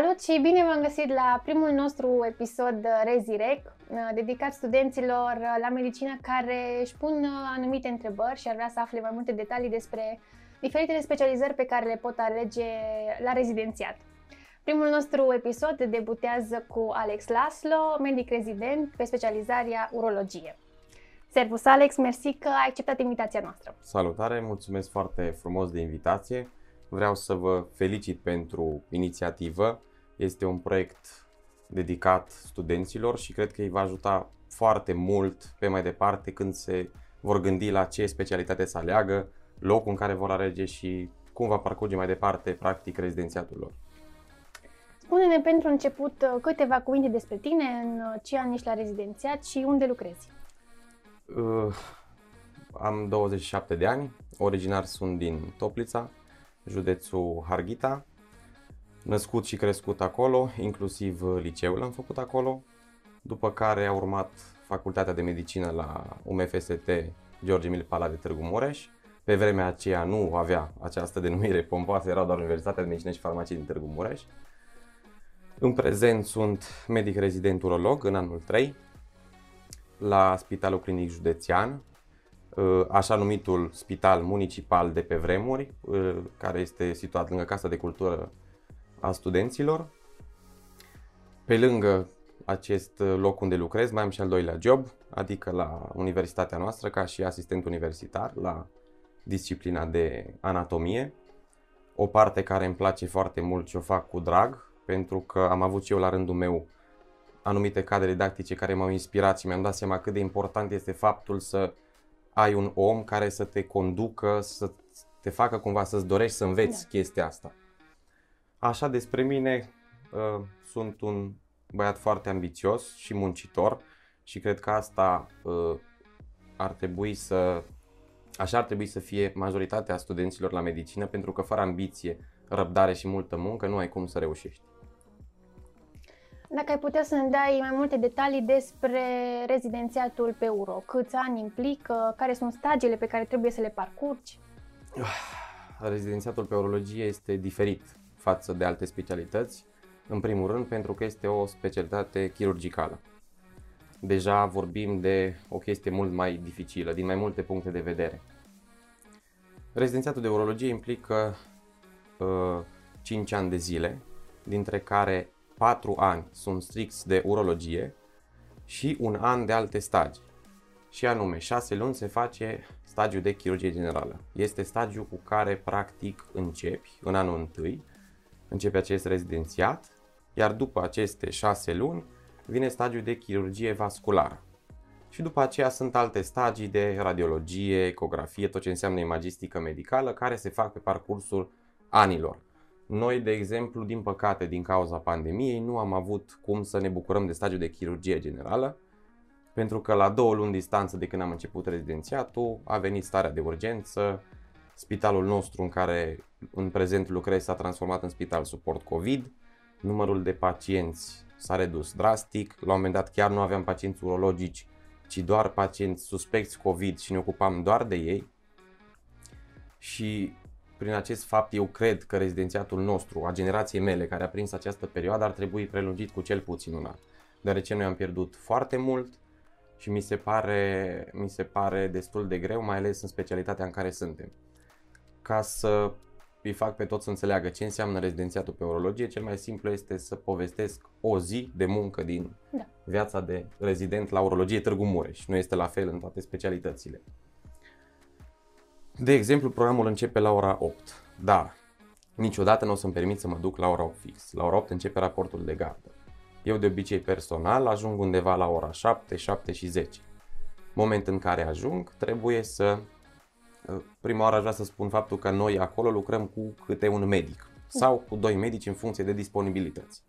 Salut și bine v-am găsit la primul nostru episod Rezirec, uh, dedicat studenților uh, la medicină care își pun uh, anumite întrebări și ar vrea să afle mai multe detalii despre diferitele specializări pe care le pot alege la rezidențiat. Primul nostru episod debutează cu Alex Laslo, medic rezident pe specializarea urologie. Servus Alex, mersi că ai acceptat invitația noastră. Salutare, mulțumesc foarte frumos de invitație. Vreau să vă felicit pentru inițiativă. Este un proiect dedicat studenților și cred că îi va ajuta foarte mult pe mai departe când se vor gândi la ce specialitate să aleagă, locul în care vor alege și cum va parcurge mai departe practic rezidențiatul lor. Spune-ne pentru început uh, câteva cuvinte despre tine, în uh, ce an ești la rezidențiat și unde lucrezi. Uh, am 27 de ani, originar sunt din Toplița, județul Harghita, născut și crescut acolo, inclusiv liceul am făcut acolo, după care a urmat facultatea de medicină la UMFST George Milpala de Târgu Mureș. Pe vremea aceea nu avea această denumire pompoasă, era doar Universitatea de Medicină și Farmacie din Târgu Mureș. În prezent sunt medic rezident urolog în anul 3 la Spitalul Clinic Județean, Uh, așa numitul spital municipal de pe vremuri, uh, care este situat lângă Casa de Cultură a studenților. Pe lângă acest loc unde lucrez, mai am și al doilea job, adică la universitatea noastră, ca și asistent universitar la disciplina de anatomie. O parte care îmi place foarte mult și o fac cu drag, pentru că am avut și eu la rândul meu anumite cadre didactice care m-au inspirat și mi-am dat seama cât de important este faptul să ai un om care să te conducă, să te facă cumva să-ți dorești să înveți da. chestia asta. Așa despre mine, uh, sunt un băiat foarte ambițios și muncitor și cred că asta uh, ar trebui să așa ar trebui să fie majoritatea studenților la medicină pentru că fără ambiție, răbdare și multă muncă nu ai cum să reușești. Dacă ai putea să ne dai mai multe detalii despre rezidențiatul pe Euro, câți ani implică, care sunt stagiile pe care trebuie să le parcurgi? Rezidențiatul pe urologie este diferit față de alte specialități, în primul rând pentru că este o specialitate chirurgicală. Deja vorbim de o chestie mult mai dificilă, din mai multe puncte de vedere. Rezidențiatul de urologie implică uh, 5 ani de zile, dintre care 4 ani sunt strict de urologie și un an de alte stagii. Și anume, 6 luni se face stagiul de chirurgie generală. Este stagiul cu care practic începi în anul întâi, începe acest rezidențiat, iar după aceste 6 luni vine stagiul de chirurgie vasculară. Și după aceea sunt alte stagii de radiologie, ecografie, tot ce înseamnă imagistică medicală, care se fac pe parcursul anilor. Noi, de exemplu, din păcate, din cauza pandemiei, nu am avut cum să ne bucurăm de stagiul de chirurgie generală, pentru că la două luni distanță de când am început rezidențiatul, a venit starea de urgență, spitalul nostru în care în prezent lucrez s-a transformat în spital suport COVID, numărul de pacienți s-a redus drastic, la un moment dat chiar nu aveam pacienți urologici, ci doar pacienți suspecți COVID și ne ocupam doar de ei. Și prin acest fapt, eu cred că rezidențiatul nostru, a generației mele care a prins această perioadă, ar trebui prelungit cu cel puțin un an. Deoarece noi am pierdut foarte mult și mi se pare, mi se pare destul de greu, mai ales în specialitatea în care suntem. Ca să îi fac pe toți să înțeleagă ce înseamnă rezidențiatul pe urologie, cel mai simplu este să povestesc o zi de muncă din da. viața de rezident la urologie Târgu Mureș. Nu este la fel în toate specialitățile. De exemplu, programul începe la ora 8, dar niciodată nu o să-mi permit să mă duc la ora 8 fix. La ora 8 începe raportul de gardă. Eu de obicei personal ajung undeva la ora 7, 7 și 10. Moment în care ajung, trebuie să... Uh, prima oară aș vrea să spun faptul că noi acolo lucrăm cu câte un medic sau cu doi medici în funcție de disponibilități.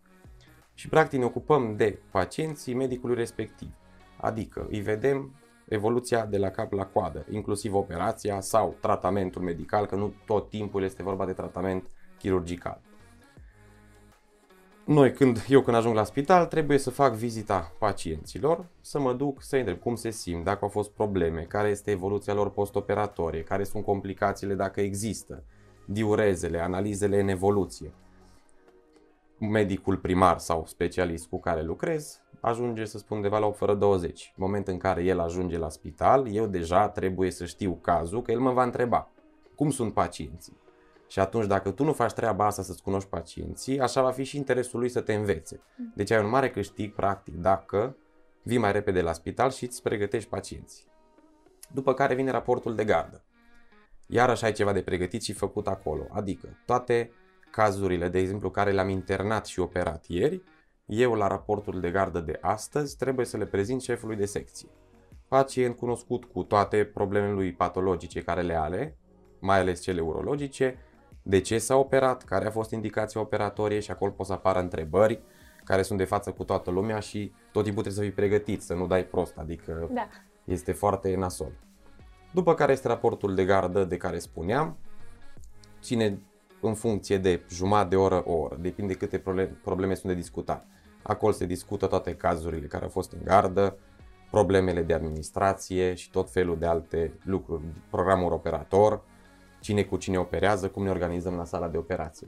Și practic ne ocupăm de pacienții medicului respectiv. Adică îi vedem evoluția de la cap la coadă, inclusiv operația sau tratamentul medical, că nu tot timpul este vorba de tratament chirurgical. Noi, când, eu când ajung la spital, trebuie să fac vizita pacienților, să mă duc să întreb cum se simt, dacă au fost probleme, care este evoluția lor postoperatorie, care sunt complicațiile dacă există, diurezele, analizele în evoluție. medicul primar sau specialist cu care lucrez ajunge, să spun, undeva la 8 fără 20. În momentul în care el ajunge la spital, eu deja trebuie să știu cazul, că el mă va întreba cum sunt pacienții. Și atunci, dacă tu nu faci treaba asta să-ți cunoști pacienții, așa va fi și interesul lui să te învețe. Deci ai un mare câștig, practic, dacă vii mai repede la spital și îți pregătești pacienții. După care vine raportul de gardă. Iarăși ai ceva de pregătit și făcut acolo. Adică toate cazurile, de exemplu, care le-am internat și operat ieri, eu la raportul de gardă de astăzi trebuie să le prezint șefului de secție. Pacient cunoscut cu toate problemele lui patologice care le are, mai ales cele urologice, de ce s-a operat, care a fost indicația operatorie și acolo pot să apară întrebări care sunt de față cu toată lumea și tot timpul trebuie să fii pregătit, să nu dai prost, adică Da. este foarte nasol. După care este raportul de gardă de care spuneam, ține în funcție de jumătate de oră, o oră, depinde câte probleme, probleme sunt de discutat. Acolo se discută toate cazurile care au fost în gardă, problemele de administrație și tot felul de alte lucruri, programul operator, cine cu cine operează, cum ne organizăm la sala de operație.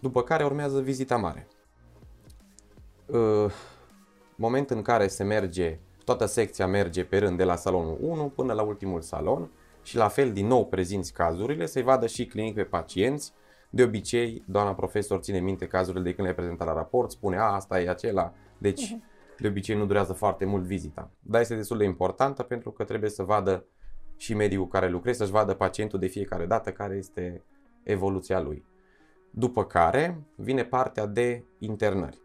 După care urmează vizita mare. Uh, moment în care se merge, toată secția merge pe rând de la salonul 1 până la ultimul salon și la fel din nou prezinți cazurile, să-i vadă și clinic pe pacienți. De obicei, doamna profesor ține minte cazurile de când le prezenta la raport, spune, a, asta e acela, deci de obicei nu durează foarte mult vizita. Dar este destul de importantă pentru că trebuie să vadă și medicul care lucrează, să-și vadă pacientul de fiecare dată care este evoluția lui. După care vine partea de internări.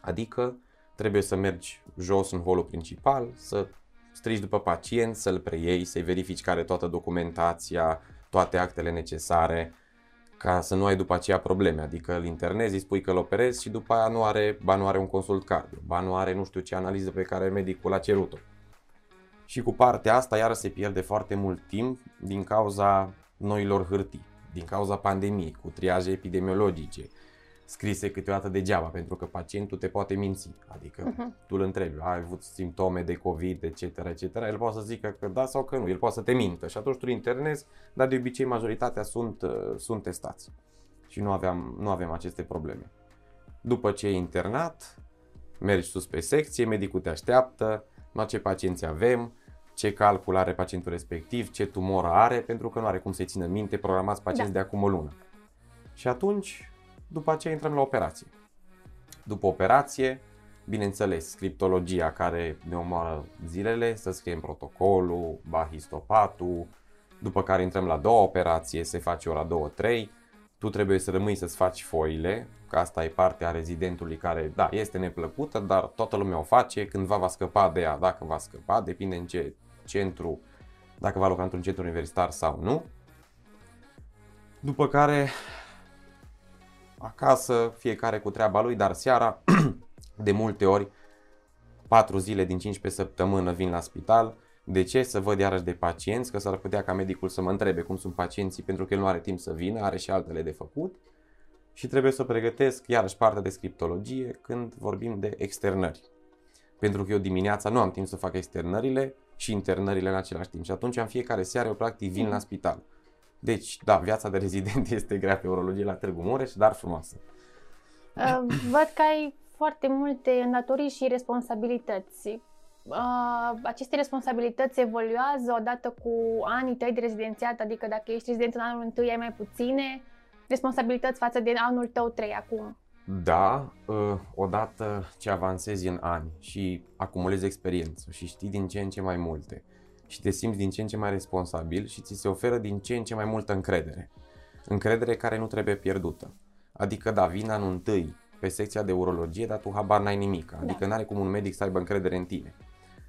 Adică trebuie să mergi jos în holul principal, să strigi după pacient, să-l preiei, să-i verifici care toată documentația, toate actele necesare, ca să nu ai după aceea probleme, adică îl internezi, îi spui că îl operezi și după aia nu are, ba nu are un consult cardio, ba nu are nu știu ce analiză pe care medicul a cerut-o. Și cu partea asta iar se pierde foarte mult timp din cauza noilor hârtii, din cauza pandemiei, cu triaje epidemiologice, scrise câteodată degeaba, pentru că pacientul te poate minți. Adică uh-huh. tu îl întrebi, ai avut simptome de COVID, etc., etc., el poate să zică că da sau că nu, el poate să te mintă și atunci tu internezi, dar de obicei majoritatea sunt, uh, sunt testați și nu aveam, nu avem aceste probleme. După ce e internat, mergi sus pe secție, medicul te așteaptă, la ce pacienți avem, ce calcul are pacientul respectiv, ce tumoră are, pentru că nu are cum să-i țină minte, programați pacienți da. de acum o lună. Și atunci după aceea intrăm la operație. După operație, bineînțeles, scriptologia care ne omoară zilele, să scriem protocolul, bahistopatul, după care intrăm la doua operație, se face ora 2-3, tu trebuie să rămâi să-ți faci foile, că asta e partea rezidentului care, da, este neplăcută, dar toată lumea o face, cândva va scăpa de ea, dacă va scăpa, depinde în ce centru, dacă va lucra într-un centru universitar sau nu. După care acasă, fiecare cu treaba lui, dar seara, de multe ori, 4 zile din 5 pe săptămână vin la spital. De ce? Să văd iarăși de pacienți, că s-ar putea ca medicul să mă întrebe cum sunt pacienții, pentru că el nu are timp să vină, are și altele de făcut. Și trebuie să pregătesc iarăși partea de scriptologie când vorbim de externări. Pentru că eu dimineața nu am timp să fac externările și internările în același timp. Și atunci în fiecare seară eu practic vin la spital. Deci, da, viața de rezident este grea pe urologie la Târgu Mureș, dar frumoasă. Uh, văd că ai foarte multe îndatorii și responsabilități. Uh, aceste responsabilități evoluează odată cu anii tăi de rezidențiat, adică dacă ești rezident în anul întâi ai mai puține responsabilități față de anul tău 3 acum. Da, uh, odată ce avansezi în ani și acumulezi experiență și știi din ce în ce mai multe, și te simți din ce în ce mai responsabil și ți se oferă din ce în ce mai multă încredere. Încredere care nu trebuie pierdută. Adică, da, vin anul întâi pe secția de urologie, dar tu habar n-ai nimic. Adică da. n-are cum un medic să aibă încredere în tine.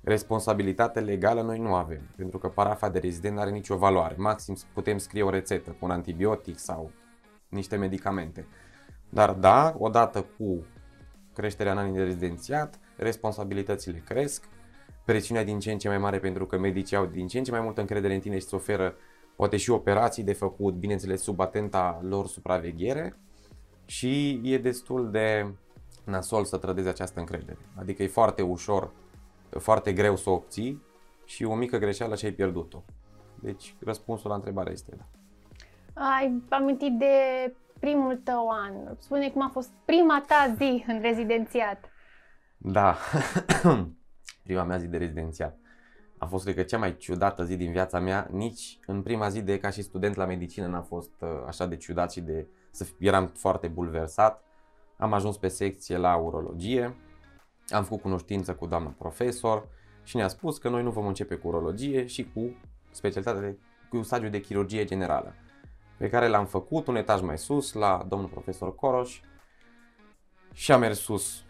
Responsabilitate legală noi nu avem, pentru că parafa de rezident nu are nicio valoare. Maxim putem scrie o rețetă cu un antibiotic sau niște medicamente. Dar da, odată cu creșterea în anii de rezidențiat, responsabilitățile cresc, presiunea din ce în ce mai mare pentru că medicii au din ce în ce mai multă încredere în tine și îți oferă poate și operații de făcut, bineînțeles sub atenta lor supraveghere și e destul de nasol să trădezi această încredere. Adică e foarte ușor, foarte greu să o obții și o mică greșeală și ai pierdut-o. Deci răspunsul la întrebare este da. Ai amintit de primul tău an. Spune cum a fost prima ta zi în rezidențiat. Da, prima mea zi de rezidențiat. A fost, cred că, cea mai ciudată zi din viața mea. Nici în prima zi de ca și student la medicină n-a fost uh, așa de ciudat și de... Să eram foarte bulversat. Am ajuns pe secție la urologie, am făcut cunoștință cu doamna profesor și ne-a spus că noi nu vom începe cu urologie și cu specialitatea de, cu stagiul de chirurgie generală, pe care l-am făcut un etaj mai sus la domnul profesor Coroș și am mers sus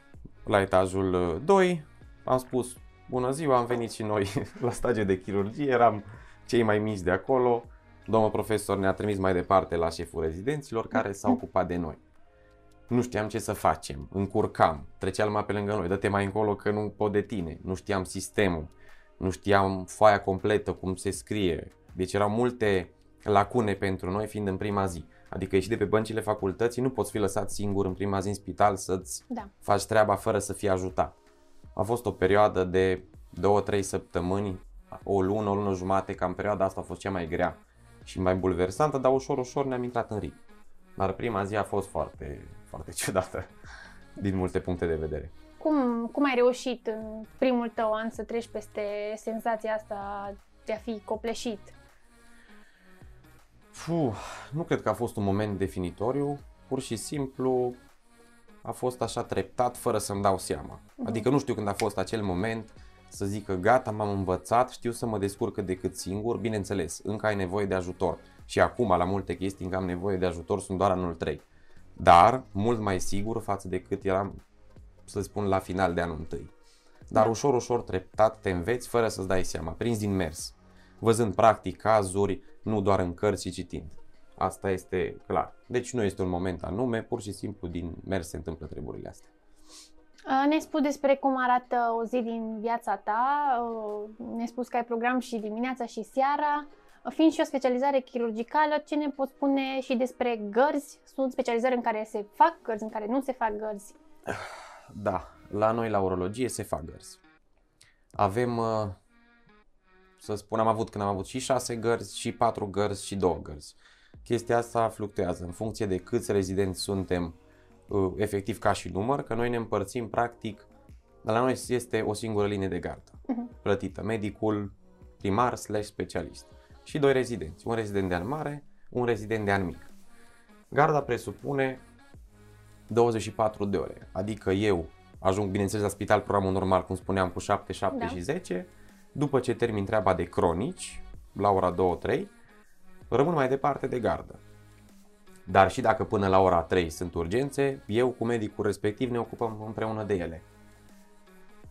la etajul 2, am spus bună ziua, am venit și noi la stagiul de chirurgie, eram cei mai mici de acolo, domnul profesor ne-a trimis mai departe la șeful rezidenților care s-a ocupat de noi nu știam ce să facem, încurcam, trecea lumea pe lângă noi, dă-te mai încolo că nu pot de tine, nu știam sistemul, nu știam foaia completă, cum se scrie. Deci erau multe lacune pentru noi fiind în prima zi. Adică ieși de pe băncile facultății, nu poți fi lăsat singur în prima zi în spital să-ți da. faci treaba fără să fii ajutat. A fost o perioadă de 2-3 săptămâni, o lună, o lună jumate, cam perioada asta a fost cea mai grea și mai bulversantă, dar ușor, ușor ne-am intrat în ritm. Dar prima zi a fost foarte, foarte ciudată din multe puncte de vedere. Cum, cum ai reușit în primul tău an să treci peste senzația asta de a fi copleșit? Puh, nu cred că a fost un moment definitoriu, pur și simplu a fost așa treptat fără să-mi dau seama. Uh-huh. Adică nu știu când a fost acel moment să zic că gata, m-am învățat, știu să mă descurc decât singur, bineînțeles, încă ai nevoie de ajutor. Și acum, la multe chestii încă am nevoie de ajutor, sunt doar anul 3 dar mult mai sigur față de cât eram, să spun, la final de anul întâi. Dar da. ușor, ușor, treptat te înveți fără să-ți dai seama, prins din mers, văzând practic cazuri, nu doar în cărți, ci citind. Asta este clar. Deci nu este un moment anume, pur și simplu din mers se întâmplă treburile astea. Ne-ai spus despre cum arată o zi din viața ta, ne-ai spus că ai program și dimineața și seara. Fiind și o specializare chirurgicală, ce ne poți spune și despre gărzi? Sunt specializări în care se fac gărzi, în care nu se fac gărzi? Da, la noi la urologie se fac gărzi. Avem, uh, să spun, am avut când am avut și șase gărzi, și patru gărzi, și două gărzi. Chestia asta fluctuează în funcție de câți rezidenți suntem uh, efectiv ca și număr, că noi ne împărțim practic, la noi este o singură linie de gardă uh-huh. plătită, medicul primar slash specialist și doi rezidenți, un rezident de an mare, un rezident de an mic. Garda presupune 24 de ore, adică eu ajung, bineînțeles, la spital programul normal, cum spuneam, cu 7, 7 da. și 10, după ce termin treaba de cronici, la ora 2-3, rămân mai departe de gardă. Dar și dacă până la ora 3 sunt urgențe, eu cu medicul respectiv ne ocupăm împreună de ele.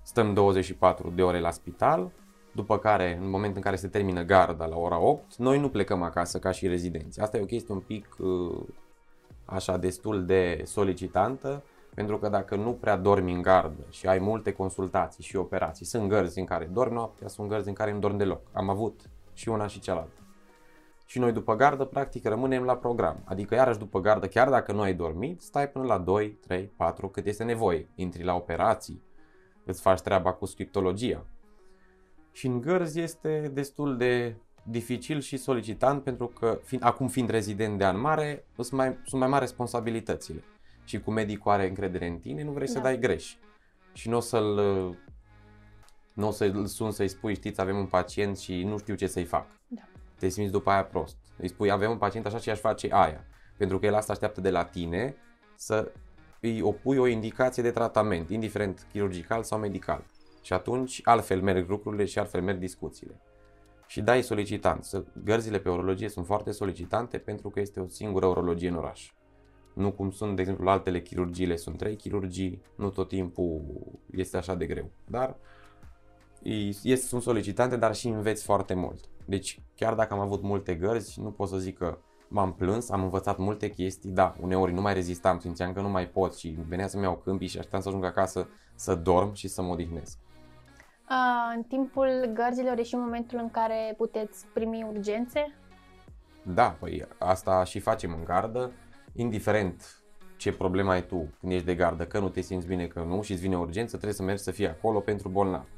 Stăm 24 de ore la spital, după care, în momentul în care se termină garda la ora 8, noi nu plecăm acasă ca și rezidenți. Asta e o chestie un pic uh, așa destul de solicitantă, pentru că dacă nu prea dormi în gardă și ai multe consultații și operații, sunt gărzi în care dormi noaptea, sunt gărzi în care nu dormi deloc. Am avut și una și cealaltă. Și noi după gardă, practic, rămânem la program. Adică, iarăși după gardă, chiar dacă nu ai dormit, stai până la 2, 3, 4, cât este nevoie. Intri la operații, îți faci treaba cu scriptologia, și în gărzi este destul de dificil și solicitant pentru că fiind, acum fiind rezident de an mare, sunt mai, sunt mai mari responsabilitățile. Și cu medicul are încredere în tine, nu vrei da. să dai greș. Și nu o să-l nu o să-l sun să-i spui, știți, avem un pacient și nu știu ce să-i fac. Da. Te simți după aia prost. Îi spui, avem un pacient așa și aș face aia. Pentru că el asta așteaptă de la tine să îi opui o indicație de tratament, indiferent chirurgical sau medical. Și atunci altfel merg lucrurile și altfel merg discuțiile. Și dai solicitant. Gărzile pe orologie sunt foarte solicitante pentru că este o singură orologie în oraș. Nu cum sunt, de exemplu, altele chirurgiile, sunt trei chirurgii, nu tot timpul este așa de greu. Dar este, sunt solicitante, dar și înveți foarte mult. Deci, chiar dacă am avut multe gărzi, nu pot să zic că m-am plâns, am învățat multe chestii, da, uneori nu mai rezistam, simțeam că nu mai pot și venea să-mi iau câmpii și așteptam să ajung acasă să dorm și să mă odihnesc. În timpul gărzilor e și momentul în care puteți primi urgențe? Da, păi asta și facem în gardă, indiferent ce problemă ai tu când ești de gardă, că nu te simți bine, că nu și îți vine urgență, trebuie să mergi să fii acolo pentru bolnav.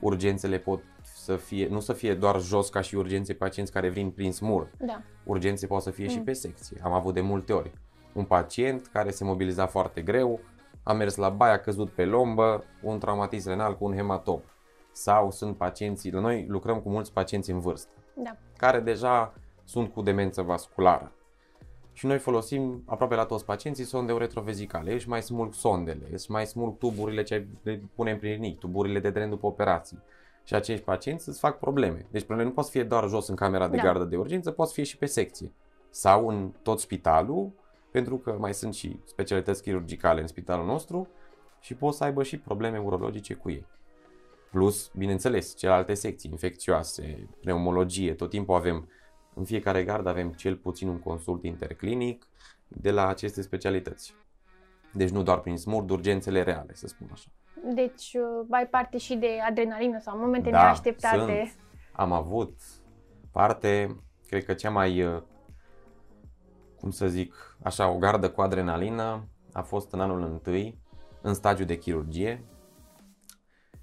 Urgențele pot să fie, nu să fie doar jos ca și urgențe pacienți care vin prin smur. Da. Urgențe pot să fie mm. și pe secție. Am avut de multe ori. un pacient care se mobiliza foarte greu, a mers la baie, a căzut pe lombă, un traumatism renal cu un hematom. Sau sunt pacienții, la noi lucrăm cu mulți pacienți în vârstă, Da. care deja sunt cu demență vasculară. Și noi folosim aproape la toți pacienții sonde uretrovezicale. Își mai smulg sondele, își mai smulg tuburile ce le punem prin rinic, tuburile de dren după operații. Și acești pacienți îți fac probleme. Deci probleme nu pot fi doar jos în camera de Da. gardă de urgență, pot fi și pe secție. Sau în tot spitalul, pentru că mai sunt și specialități chirurgicale în spitalul nostru și pot să aibă și probleme urologice cu ei. Plus, bineînțeles, celelalte secții infecțioase, pneumologie, tot timpul avem, în fiecare gard avem cel puțin un consult interclinic de la aceste specialități. Deci nu doar prin smurd, urgențele reale, să spun așa. Deci uh, ai parte și de adrenalină sau momente Da, neașteptate. sunt. Am avut parte, cred că cea mai, uh, cum să zic, așa, o gardă cu adrenalină a fost în anul întâi, în stagiu de chirurgie.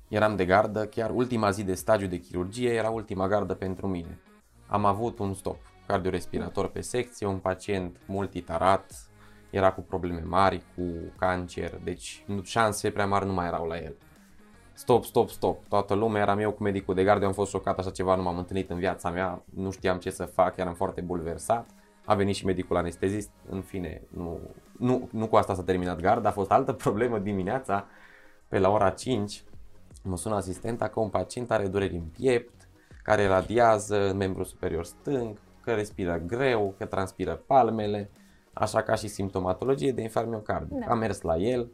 Eram de gardă, chiar ultima zi de stagiu de chirurgie era ultima gardă pentru mine. Am avut un stop cardiorespirator pe secție, un pacient multitarat, era cu probleme mari, cu cancer, deci nu- șanse prea mari nu mai erau la el. Stop, stop, stop. Toată lumea, eram eu cu medicul de gardă, eu am fost șocat, așa ceva nu m-am întâlnit în viața mea, nu știam ce să fac, eram foarte bulversat. A venit și medicul anestezist, în fine, nu, nu, nu cu asta s-a terminat garda, a fost altă problemă dimineața, pe la ora 5, mă sună asistenta că un pacient are dureri în piept, care radiază în membru superior stâng, că respiră greu, că transpiră palmele, așa ca și simptomatologie de infarct miocardic. Da. Am mers la el,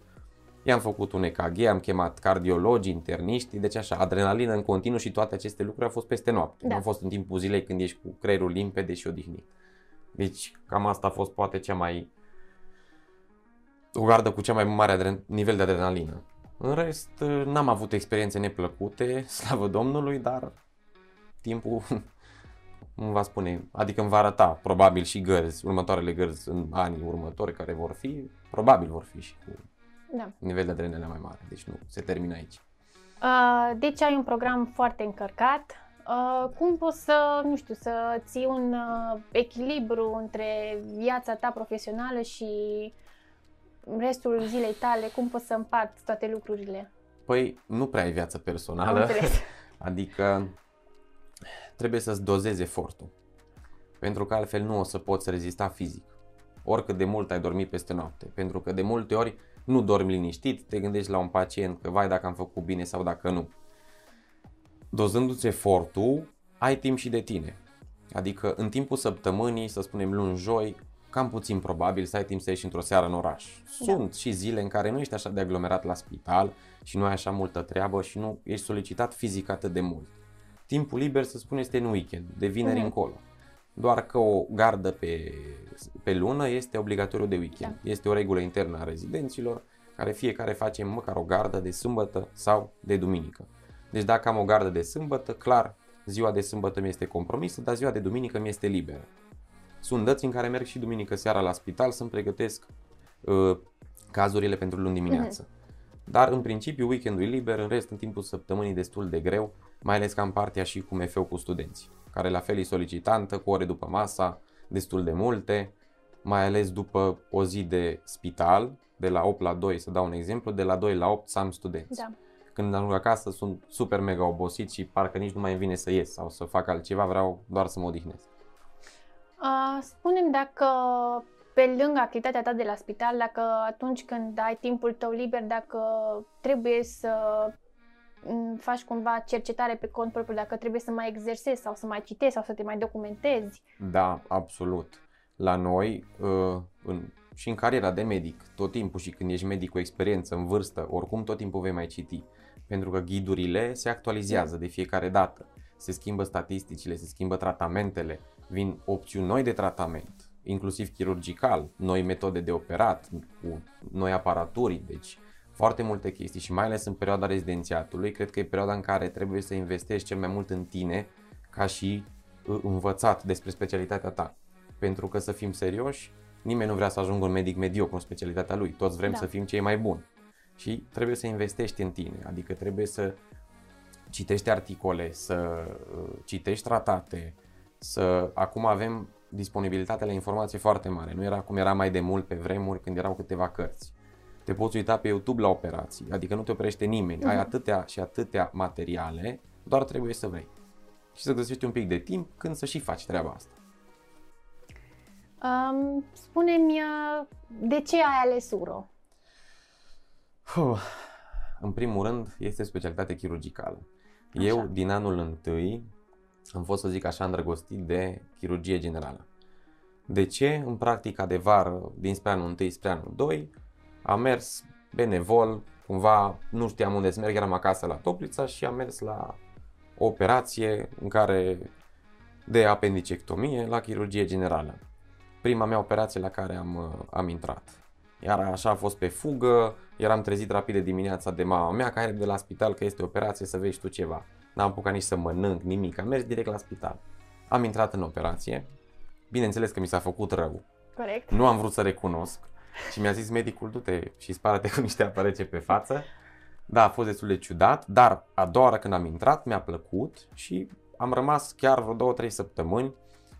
i-am făcut un EKG, am chemat cardiologii, interniști, deci așa, adrenalină în continuu și toate aceste lucruri au fost peste noapte. Da. Nu au fost în timpul zilei când ești cu creierul limpede și odihnit. Deci cam asta a fost poate cea mai o gardă cu cea mai mare adren- nivel de adrenalină. În rest, n-am avut experiențe neplăcute, slavă Domnului, dar timpul îmi va spune, adică îmi va arăta probabil și gărzi, următoarele gărzi în anii următori care vor fi, probabil vor fi și cu Da. nivel de adrenalină mai mare, deci nu se termină aici. Uh, deci ai un program foarte încărcat. Uh, cum poți să, nu știu, să ții un uh, echilibru între viața ta profesională și restul zilei tale? Cum poți să împarți toate lucrurile? Păi nu prea ai viață Am personală, înțeles. adică trebuie să-ți dozezi efortul, pentru că altfel nu o să poți rezista fizic, oricât de mult ai dormit peste noapte, pentru că de multe ori nu dormi liniștit, te gândești la un pacient că vai dacă am făcut bine sau dacă nu. Dozându-ți efortul, ai timp și de tine. Adică în timpul săptămânii, să spunem luni, joi, cam puțin probabil să ai timp să ieși într-o seară în oraș. Sunt și zile în care nu ești așa de aglomerat la spital și nu ai așa multă treabă și nu ești solicitat fizic atât de mult. Timpul liber, să spunem, este în weekend, de vineri Mhm. încolo. Doar că o gardă pe, pe lună este obligatoriu de weekend. Este o regulă internă a rezidenților, care fiecare face măcar o gardă de sâmbătă sau de duminică. Deci dacă am o gardă de sâmbătă, clar, ziua de sâmbătă mi este compromisă, dar ziua de duminică mi este liberă. Sunt dăți în care merg și duminică seara la spital să-mi pregătesc uh, cazurile pentru luni dimineață. Dar în principiu weekendul e liber, în rest în timpul săptămânii destul de greu, mai ales că am partea și cu MFU cu studenți, care la fel e solicitantă, cu ore după masa, destul de multe, mai ales după o zi de spital, de la 8 la 2, să dau un exemplu, de la 2 la 8 să am studenți. Da. Când ajung acasă sunt super mega obosit și parcă nici nu mai îmi vine să ies sau să fac altceva, vreau doar să mă odihnesc. Uh, spune-mi dacă pe lângă activitatea ta de la spital, dacă atunci când ai timpul tău liber, dacă trebuie să m, faci cumva cercetare pe cont propriu, dacă trebuie să mai exersezi sau să mai citești sau să te mai documentezi. Da, absolut. La noi, uh, în, și în cariera de medic, tot timpul și când ești medic cu experiență, în vârstă, oricum tot timpul vei mai citi. Pentru că ghidurile se actualizează de fiecare dată. Se schimbă statisticile, se schimbă tratamentele, vin opțiuni noi de tratament, inclusiv chirurgical, noi metode de operat, cu noi aparaturi, deci foarte multe chestii și mai ales în perioada rezidențiatului, cred că e perioada în care trebuie să investești cel mai mult în tine ca și uh, învățat despre specialitatea ta. Pentru că să fim serioși, nimeni nu vrea să ajungă un medic mediocru în specialitatea lui, toți vrem Da. să fim cei mai buni. Și trebuie să investești în tine, adică trebuie să citești articole, să uh, citești tratate, să acum avem disponibilitatea la informație foarte mare. Nu era cum era mai de mult pe vremuri când erau câteva cărți. Te poți uita pe YouTube la operații, adică nu te oprește nimeni. Uh-huh. Ai mhm. atâtea și atâtea materiale, doar trebuie să vrei. Și să găsești un pic de timp când să și faci treaba asta. Um, spune-mi, uh, de ce ai ales uro? Uh, în primul rând, este specialitate chirurgicală. Așa. Eu, din anul întâi, am fost, să zic așa, îndrăgostit de chirurgie generală. De ce? În practica de vară, dinspre anul 1 spre anul 2, am mers benevol, cumva nu știam unde să merg, eram acasă la Toplița și am mers la o operație în care de apendicectomie la chirurgie generală. Prima mea operație la care am, am intrat. Iar așa a fost pe fugă, eram trezit rapid de dimineața de mama mea care de la spital că este operație să vezi tu ceva. N-am apucat nici să mănânc nimic, am mers direct la spital. Am intrat în operație, bineînțeles că mi s-a făcut rău. Corect. Nu am vrut să recunosc și mi-a zis medicul, du-te și spală-te cu niște aparece pe față. Da, a fost destul de ciudat, dar a doua oară când am intrat mi-a plăcut și am rămas chiar vreo două, trei săptămâni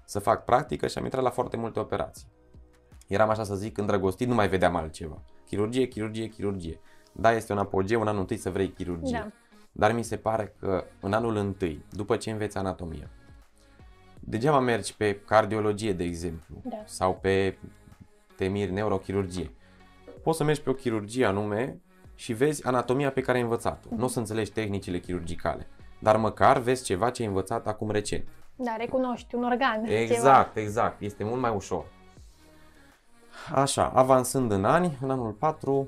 să fac practică și am intrat la foarte multe operații. Eram așa să zic îndrăgostit, nu mai vedeam altceva. Chirurgie, chirurgie, chirurgie. Da, este un apogeu în anul întâi să vrei chirurgie. Da. Dar mi se pare că în anul întâi, după ce înveți anatomia, degeaba mergi pe cardiologie, de exemplu, da. sau pe temiri neurochirurgie. Poți să mergi pe o chirurgie anume și vezi anatomia pe care ai învățat-o. Mm-hmm. Nu o să înțelegi tehnicile chirurgicale, dar măcar vezi ceva ce ai învățat acum recent. Da, recunoști un organ. Exact, ceva. exact. Este mult mai ușor. Așa, avansând în ani, în anul 4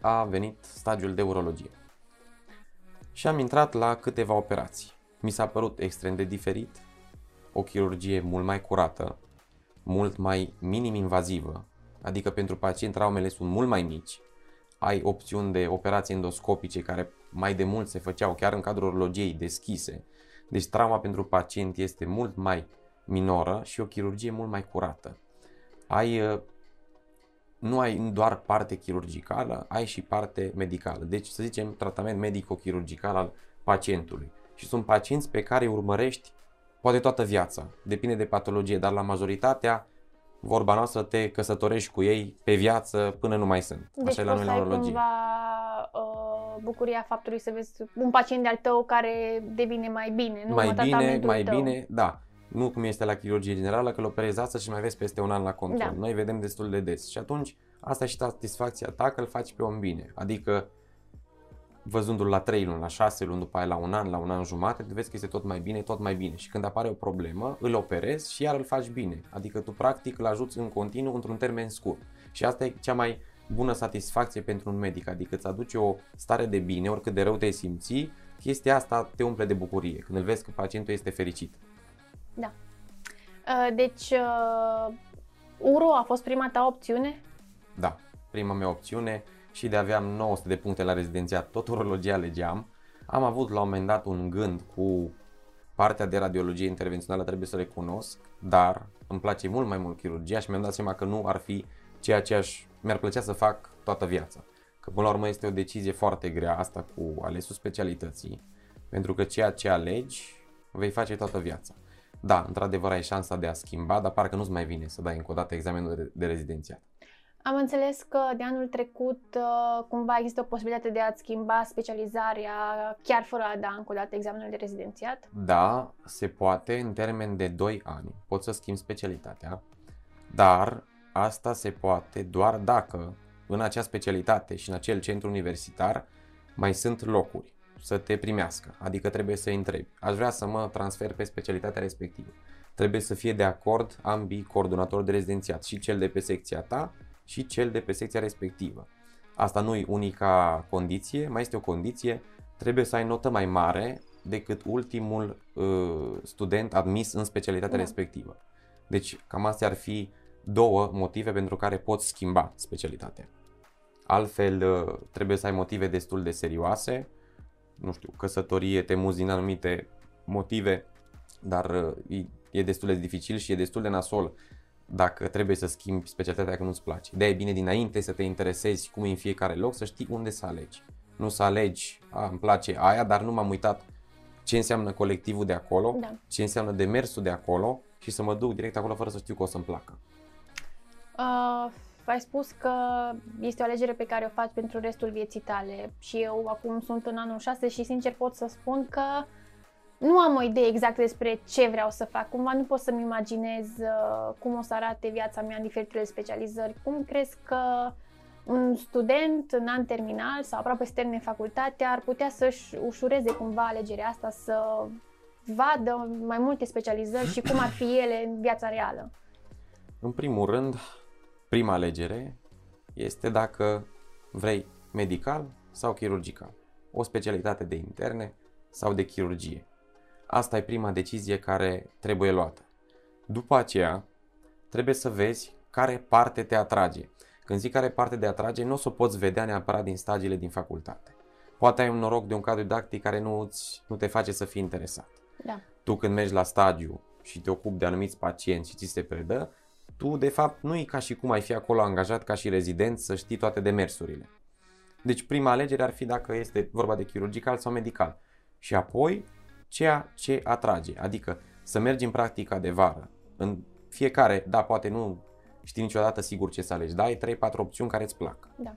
a venit stagiul de urologie. Și am intrat la câteva operații. Mi s-a părut extrem de diferit, o chirurgie mult mai curată, mult mai minim-invazivă, adică pentru pacient traumele sunt mult mai mici, ai opțiuni de operații endoscopice care mai de mult se făceau chiar în cadrul urologiei deschise, deci trauma pentru pacient este mult mai minoră și o chirurgie mult mai curată. Ai, uh, nu ai doar parte chirurgicală, ai și parte medicală. Deci, să zicem, tratament medico-chirurgical al pacientului. Și sunt pacienți pe care îi urmărești poate toată viața. Depinde de patologie, dar la majoritatea vorba noastră, te căsătorești cu ei pe viață până nu mai sunt. Deci Așa e la noi la cumva uh, bucuria faptului să vezi un pacient de-al tău care devine mai bine, nu Mai bine, mai tău. bine, da. Nu cum este la chirurgie generală, că îl operezi astăzi și mai vezi peste un an la control. Da. Noi vedem destul de des. Și atunci, asta e și satisfacția ta că îl faci pe om bine. Adică văzându-l la 3 luni, la 6 luni, după aia la un an, la un an jumate, tu vezi că este tot mai bine, tot mai bine. Și când apare o problemă, îl operezi și iar îl faci bine. Adică tu practic îl ajuți în continuu într-un termen scurt. Și asta e cea mai bună satisfacție pentru un medic, adică îți aduce o stare de bine, oricât de rău te simți, chestia asta te umple de bucurie, când îl vezi că pacientul este fericit. Da. Uh, deci, uh, URO a fost prima ta opțiune? Da, prima mea opțiune și de aveam 900 de puncte la rezidențiat, tot urologia alegeam. Am avut la un moment dat un gând cu partea de radiologie intervențională, trebuie să recunosc, dar îmi place mult mai mult chirurgia și mi-am dat seama că nu ar fi ceea ce aș, mi-ar plăcea să fac toată viața. Că până la urmă este o decizie foarte grea asta cu alesul specialității, pentru că ceea ce alegi vei face toată viața. Da, într-adevăr ai șansa de a schimba, dar parcă nu-ți mai vine să dai încă o dată examenul de rezidențiat. Am înțeles că de anul trecut uh, cumva există o posibilitate de a-ți schimba specializarea chiar fără a da încă o dată examenul de rezidențiat? Da, se poate în termen de 2 ani. Poți să schimbi specialitatea, dar asta se poate doar dacă în acea specialitate și în acel centru universitar mai sunt locuri să te primească. Adică trebuie să întrebi. Aș vrea să mă transfer pe specialitatea respectivă. Trebuie să fie de acord ambii coordonatori de rezidențiat, și cel de pe secția ta și cel de pe secția respectivă. Asta nu e unica condiție, mai este o condiție, trebuie să ai notă mai mare decât ultimul uh, student admis în specialitatea da. respectivă. Deci cam astea ar fi două motive pentru care poți schimba specialitatea. Altfel uh, trebuie să ai motive destul de serioase, nu știu, căsătorie, te muzi din anumite motive, dar uh, e, e destul de dificil și e destul de nasol dacă trebuie să schimbi specialitatea că nu-ți place. de e bine dinainte să te interesezi cum e în fiecare loc, să știi unde să alegi. Nu să alegi, a, îmi place aia, dar nu m-am uitat ce înseamnă colectivul de acolo, da. ce înseamnă demersul de acolo și să mă duc direct acolo fără să știu că o să-mi placă. Uh, ai spus că este o alegere pe care o faci pentru restul vieții tale și eu acum sunt în anul 6 și sincer pot să spun că nu am o idee exact despre ce vreau să fac. Cumva nu pot să-mi imaginez uh, cum o să arate viața mea în diferitele specializări. Cum crezi că un student în an terminal sau aproape să termine facultatea ar putea să-și ușureze cumva alegerea asta, să vadă mai multe specializări și cum ar fi ele în viața reală? În primul rând, prima alegere este dacă vrei medical sau chirurgical, o specialitate de interne sau de chirurgie. Asta e prima decizie care trebuie luată. După aceea, trebuie să vezi care parte te atrage. Când zic care parte te atrage, nu o să o poți vedea neapărat din stagiile din facultate. Poate ai un noroc de un cadru didactic care nu, îți, nu te face să fii interesat. Da. Tu când mergi la stagiu și te ocupi de anumiți pacienți și ți se predă, tu de fapt nu e ca și cum ai fi acolo angajat ca și rezident să știi toate demersurile. Deci prima alegere ar fi dacă este vorba de chirurgical sau medical. Și apoi ceea ce atrage, adică să mergi în practica de vară. În fiecare, da, poate nu știi niciodată sigur ce să alegi, da, ai 3-4 opțiuni care îți plac. Da.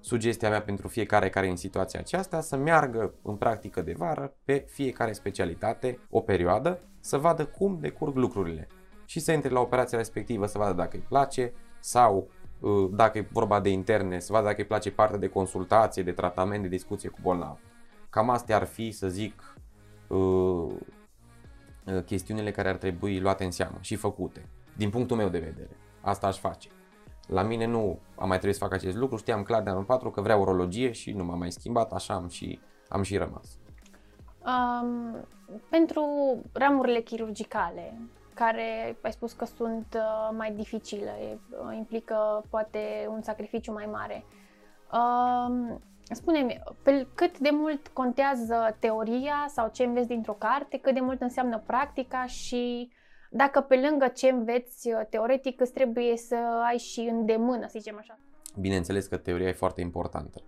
Sugestia mea pentru fiecare care e în situația aceasta să meargă în practică de vară pe fiecare specialitate o perioadă, să vadă cum decurg lucrurile și să intre la operația respectivă să vadă dacă îi place sau uh, dacă e vorba de interne, să vadă dacă îi place partea de consultație, de tratament, de discuție cu bolnav. Cam astea ar fi, să zic, uh, uh, chestiunile care ar trebui luate în seamă și făcute, din punctul meu de vedere. Asta aș face. La mine nu am mai trebuit să fac acest lucru, știam clar de anul 4 că vreau urologie și nu m-am mai schimbat, așa am și, am și rămas. Um, pentru ramurile chirurgicale, care ai spus că sunt uh, mai dificile, uh, implică poate un sacrificiu mai mare. Uh, Spune-mi, pe cât de mult contează teoria sau ce înveți dintr-o carte, cât de mult înseamnă practica și dacă pe lângă ce înveți uh, teoretic îți trebuie să ai și îndemână, să zicem așa. Bineînțeles că teoria e foarte importantă.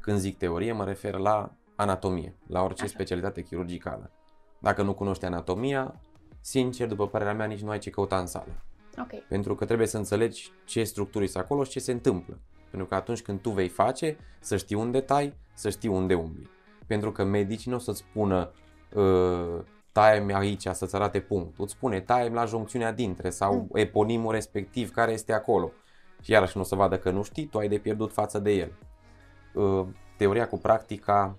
Când zic teorie, mă refer la anatomie, la orice așa. specialitate chirurgicală. Dacă nu cunoști anatomia, sincer, după părerea mea, nici nu ai ce căuta în sală. Okay. Pentru că trebuie să înțelegi ce structuri sunt acolo și ce se întâmplă. Pentru că atunci când tu vei face, să știi unde tai, să știi unde umbli. Pentru că medicii nu o să-ți spună uh, taie aici să-ți arate punct. Îți spune taie la juncțiunea dintre sau mm. eponimul respectiv care este acolo. Și iarăși nu o să vadă că nu știi, tu ai de pierdut față de el. Uh, teoria cu practica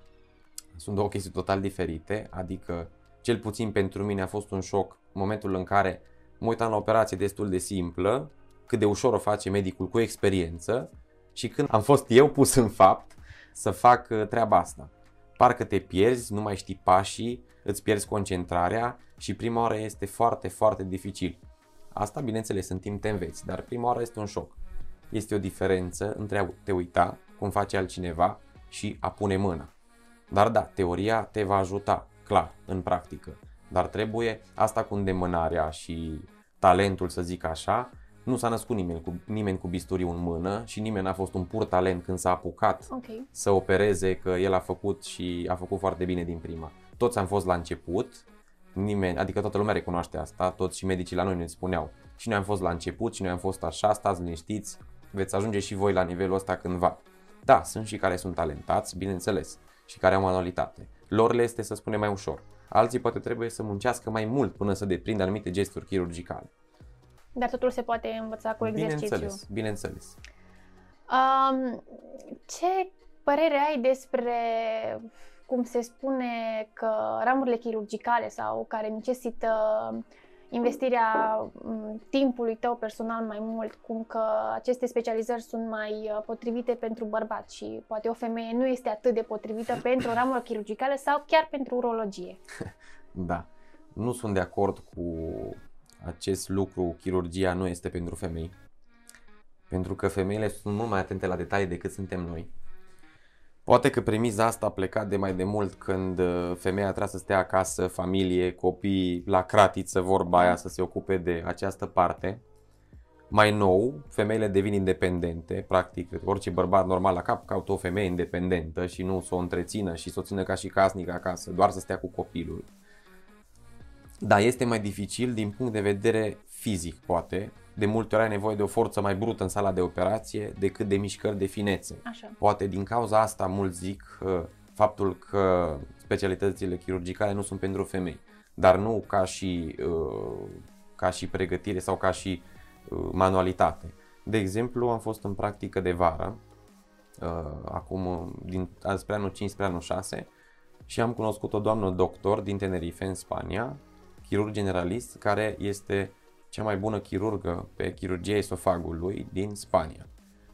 sunt două chestii total diferite, adică cel puțin pentru mine a fost un șoc momentul în care mă uitam la operație destul de simplă, cât de ușor o face medicul cu experiență și când am fost eu pus în fapt să fac uh, treaba asta. Parcă te pierzi, nu mai știi pașii, îți pierzi concentrarea și prima oară este foarte, foarte dificil. Asta, bineînțeles, în timp te înveți, dar prima oară este un șoc. Este o diferență între a te uita cum face altcineva și a pune mâna. Dar da, teoria te va ajuta, clar, în practică. Dar trebuie asta cu îndemânarea și talentul, să zic așa, nu s-a născut nimeni cu, nimeni cu bisturiu în mână și nimeni n-a fost un pur talent când s-a apucat okay. să opereze, că el a făcut și a făcut foarte bine din prima. Toți am fost la început, nimeni, adică toată lumea recunoaște asta, toți și medicii la noi ne spuneau. Și noi am fost la început și noi am fost așa, stați liniștiți, veți ajunge și voi la nivelul ăsta cândva. Da, sunt și care sunt talentați, bineînțeles, și care au manualitate. Lor le este să spune mai ușor. Alții poate trebuie să muncească mai mult până să deprindă anumite gesturi chirurgicale. Dar totul se poate învăța cu exercițiu. Bineînțeles, bineînțeles. Um, ce părere ai despre cum se spune că ramurile chirurgicale sau care necesită investirea timpului tău personal mai mult, cum că aceste specializări sunt mai uh, potrivite pentru bărbați și poate o femeie nu este atât de potrivită pentru o ramură chirurgicală sau chiar pentru urologie. Da, nu sunt de acord cu acest lucru, chirurgia nu este pentru femei. Pentru că femeile sunt mult mai atente la detalii decât suntem noi. Poate că premiza asta a plecat de mai de mult când uh, femeia trebuia să stea acasă, familie, copii, la cratiță, vorba aia, să se ocupe de această parte. Mai nou, femeile devin independente, practic orice bărbat normal la cap caută o femeie independentă și nu să o întrețină și să o țină ca și casnic acasă, doar să stea cu copilul. Da, este mai dificil din punct de vedere fizic, poate. De multe ori ai nevoie de o forță mai brută în sala de operație decât de mișcări de finețe. Așa. Poate din cauza asta mulți zic uh, faptul că specialitățile chirurgicale nu sunt pentru femei, dar nu ca și, uh, ca și pregătire sau ca și uh, manualitate. De exemplu, am fost în practică de vară, uh, acum din, spre anul 5 spre anul 6 și am cunoscut o doamnă doctor din Tenerife, în Spania, chirurg generalist, care este cea mai bună chirurgă pe chirurgia esofagului din Spania.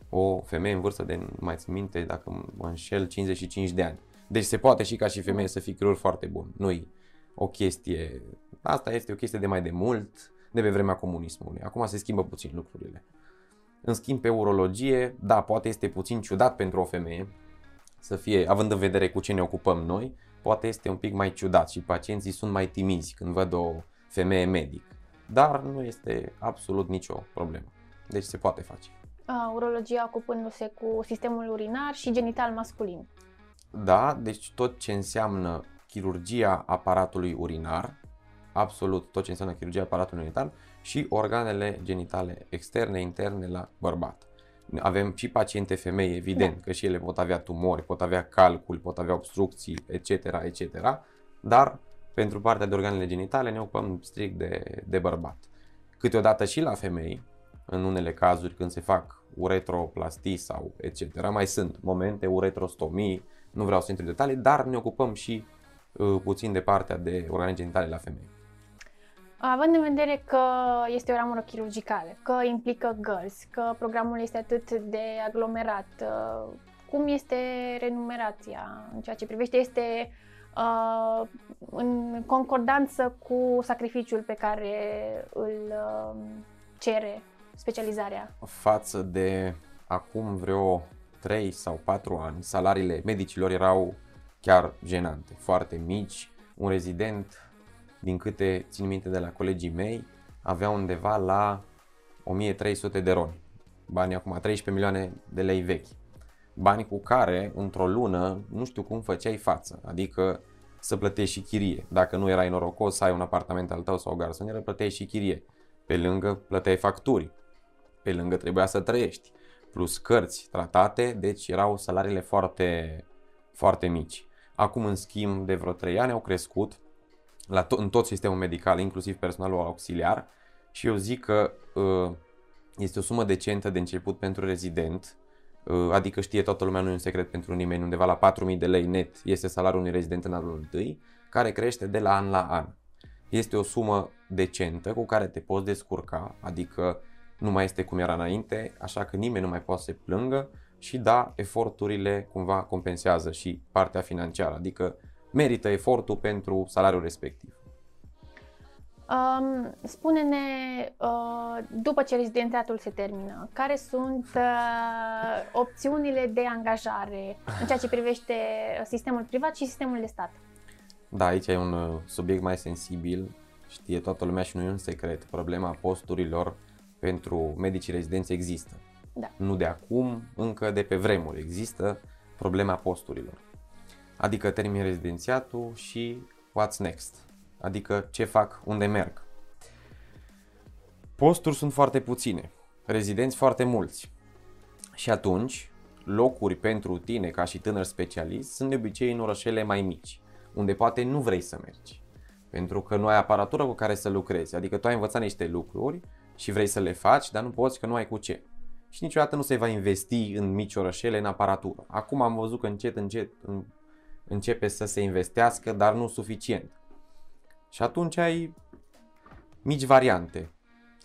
O femeie în vârstă de, nu mai țin minte, dacă mă înșel, 55 de ani. Deci se poate și ca și femeie să fii chirurg foarte bun. Nu-i o chestie, asta este o chestie de mai de mult, de pe vremea comunismului. Acum se schimbă puțin lucrurile. În schimb, pe urologie, da, poate este puțin ciudat pentru o femeie să fie, având în vedere cu ce ne ocupăm noi, poate este un pic mai ciudat și pacienții sunt mai timizi când văd o femeie medic. Dar nu este absolut nicio problemă. Deci se poate face. Uh, urologia ocupându-se cu sistemul urinar și genital masculin. Da, deci tot ce înseamnă chirurgia aparatului urinar, absolut tot ce înseamnă chirurgia aparatului urinar și organele genitale externe, interne la bărbat. Avem și paciente femei, evident, da. că și ele pot avea tumori, pot avea calcul, pot avea obstrucții, etc., etc., dar pentru partea de organele genitale ne ocupăm strict de, de bărbat. Câteodată și la femei, în unele cazuri când se fac uretroplastii sau etc., mai sunt momente, uretrostomii, nu vreau să intru în detalii, dar ne ocupăm și uh, puțin de partea de organe genitale la femei. Având în vedere că este o ramură chirurgicală, că implică gărzi, că programul este atât de aglomerat, uh, cum este renumerația în ceea ce privește? Este uh, în concordanță cu sacrificiul pe care îl uh, cere specializarea? Față de acum vreo 3 sau 4 ani, salariile medicilor erau chiar jenante, foarte mici. Un rezident, din câte țin minte de la colegii mei, avea undeva la 1300 de roni. Banii acum 13 milioane de lei vechi. Bani cu care, într-o lună, nu știu cum făceai față. Adică să plătești și chirie. Dacă nu erai norocos să ai un apartament al tău sau o garsonieră, plăteai și chirie. Pe lângă plăteai facturi. Pe lângă trebuia să trăiești plus cărți tratate, deci erau salariile foarte, foarte mici. Acum, în schimb, de vreo 3 ani au crescut la to- în tot sistemul medical, inclusiv personalul auxiliar și eu zic că uh, este o sumă decentă de început pentru rezident, uh, adică știe toată lumea, nu e un secret pentru nimeni, undeva la 4.000 de lei net este salariul unui rezident în anul întâi, care crește de la an la an. Este o sumă decentă cu care te poți descurca, adică nu mai este cum era înainte, așa că nimeni nu mai poate să se plângă și da, eforturile cumva compensează și partea financiară, adică merită efortul pentru salariul respectiv. Um, spune-ne, uh, după ce rezidențiatul se termină, care sunt uh, opțiunile de angajare în ceea ce privește sistemul privat și sistemul de stat? Da, aici e un uh, subiect mai sensibil, știe toată lumea și nu e un secret. Problema posturilor pentru medicii rezidenți există. Da. Nu de acum, încă de pe vremuri există problema posturilor. Adică termin rezidențiatul și what's next. Adică ce fac, unde merg. Posturi sunt foarte puține, rezidenți foarte mulți. Și atunci, locuri pentru tine ca și tânăr specialist sunt de obicei în orașele mai mici, unde poate nu vrei să mergi. Pentru că nu ai aparatură cu care să lucrezi, adică tu ai învățat niște lucruri și vrei să le faci, dar nu poți că nu ai cu ce. Și niciodată nu se va investi în mici orășele, în aparatură. Acum am văzut că încet, încet începe să se investească, dar nu suficient. Și atunci ai mici variante.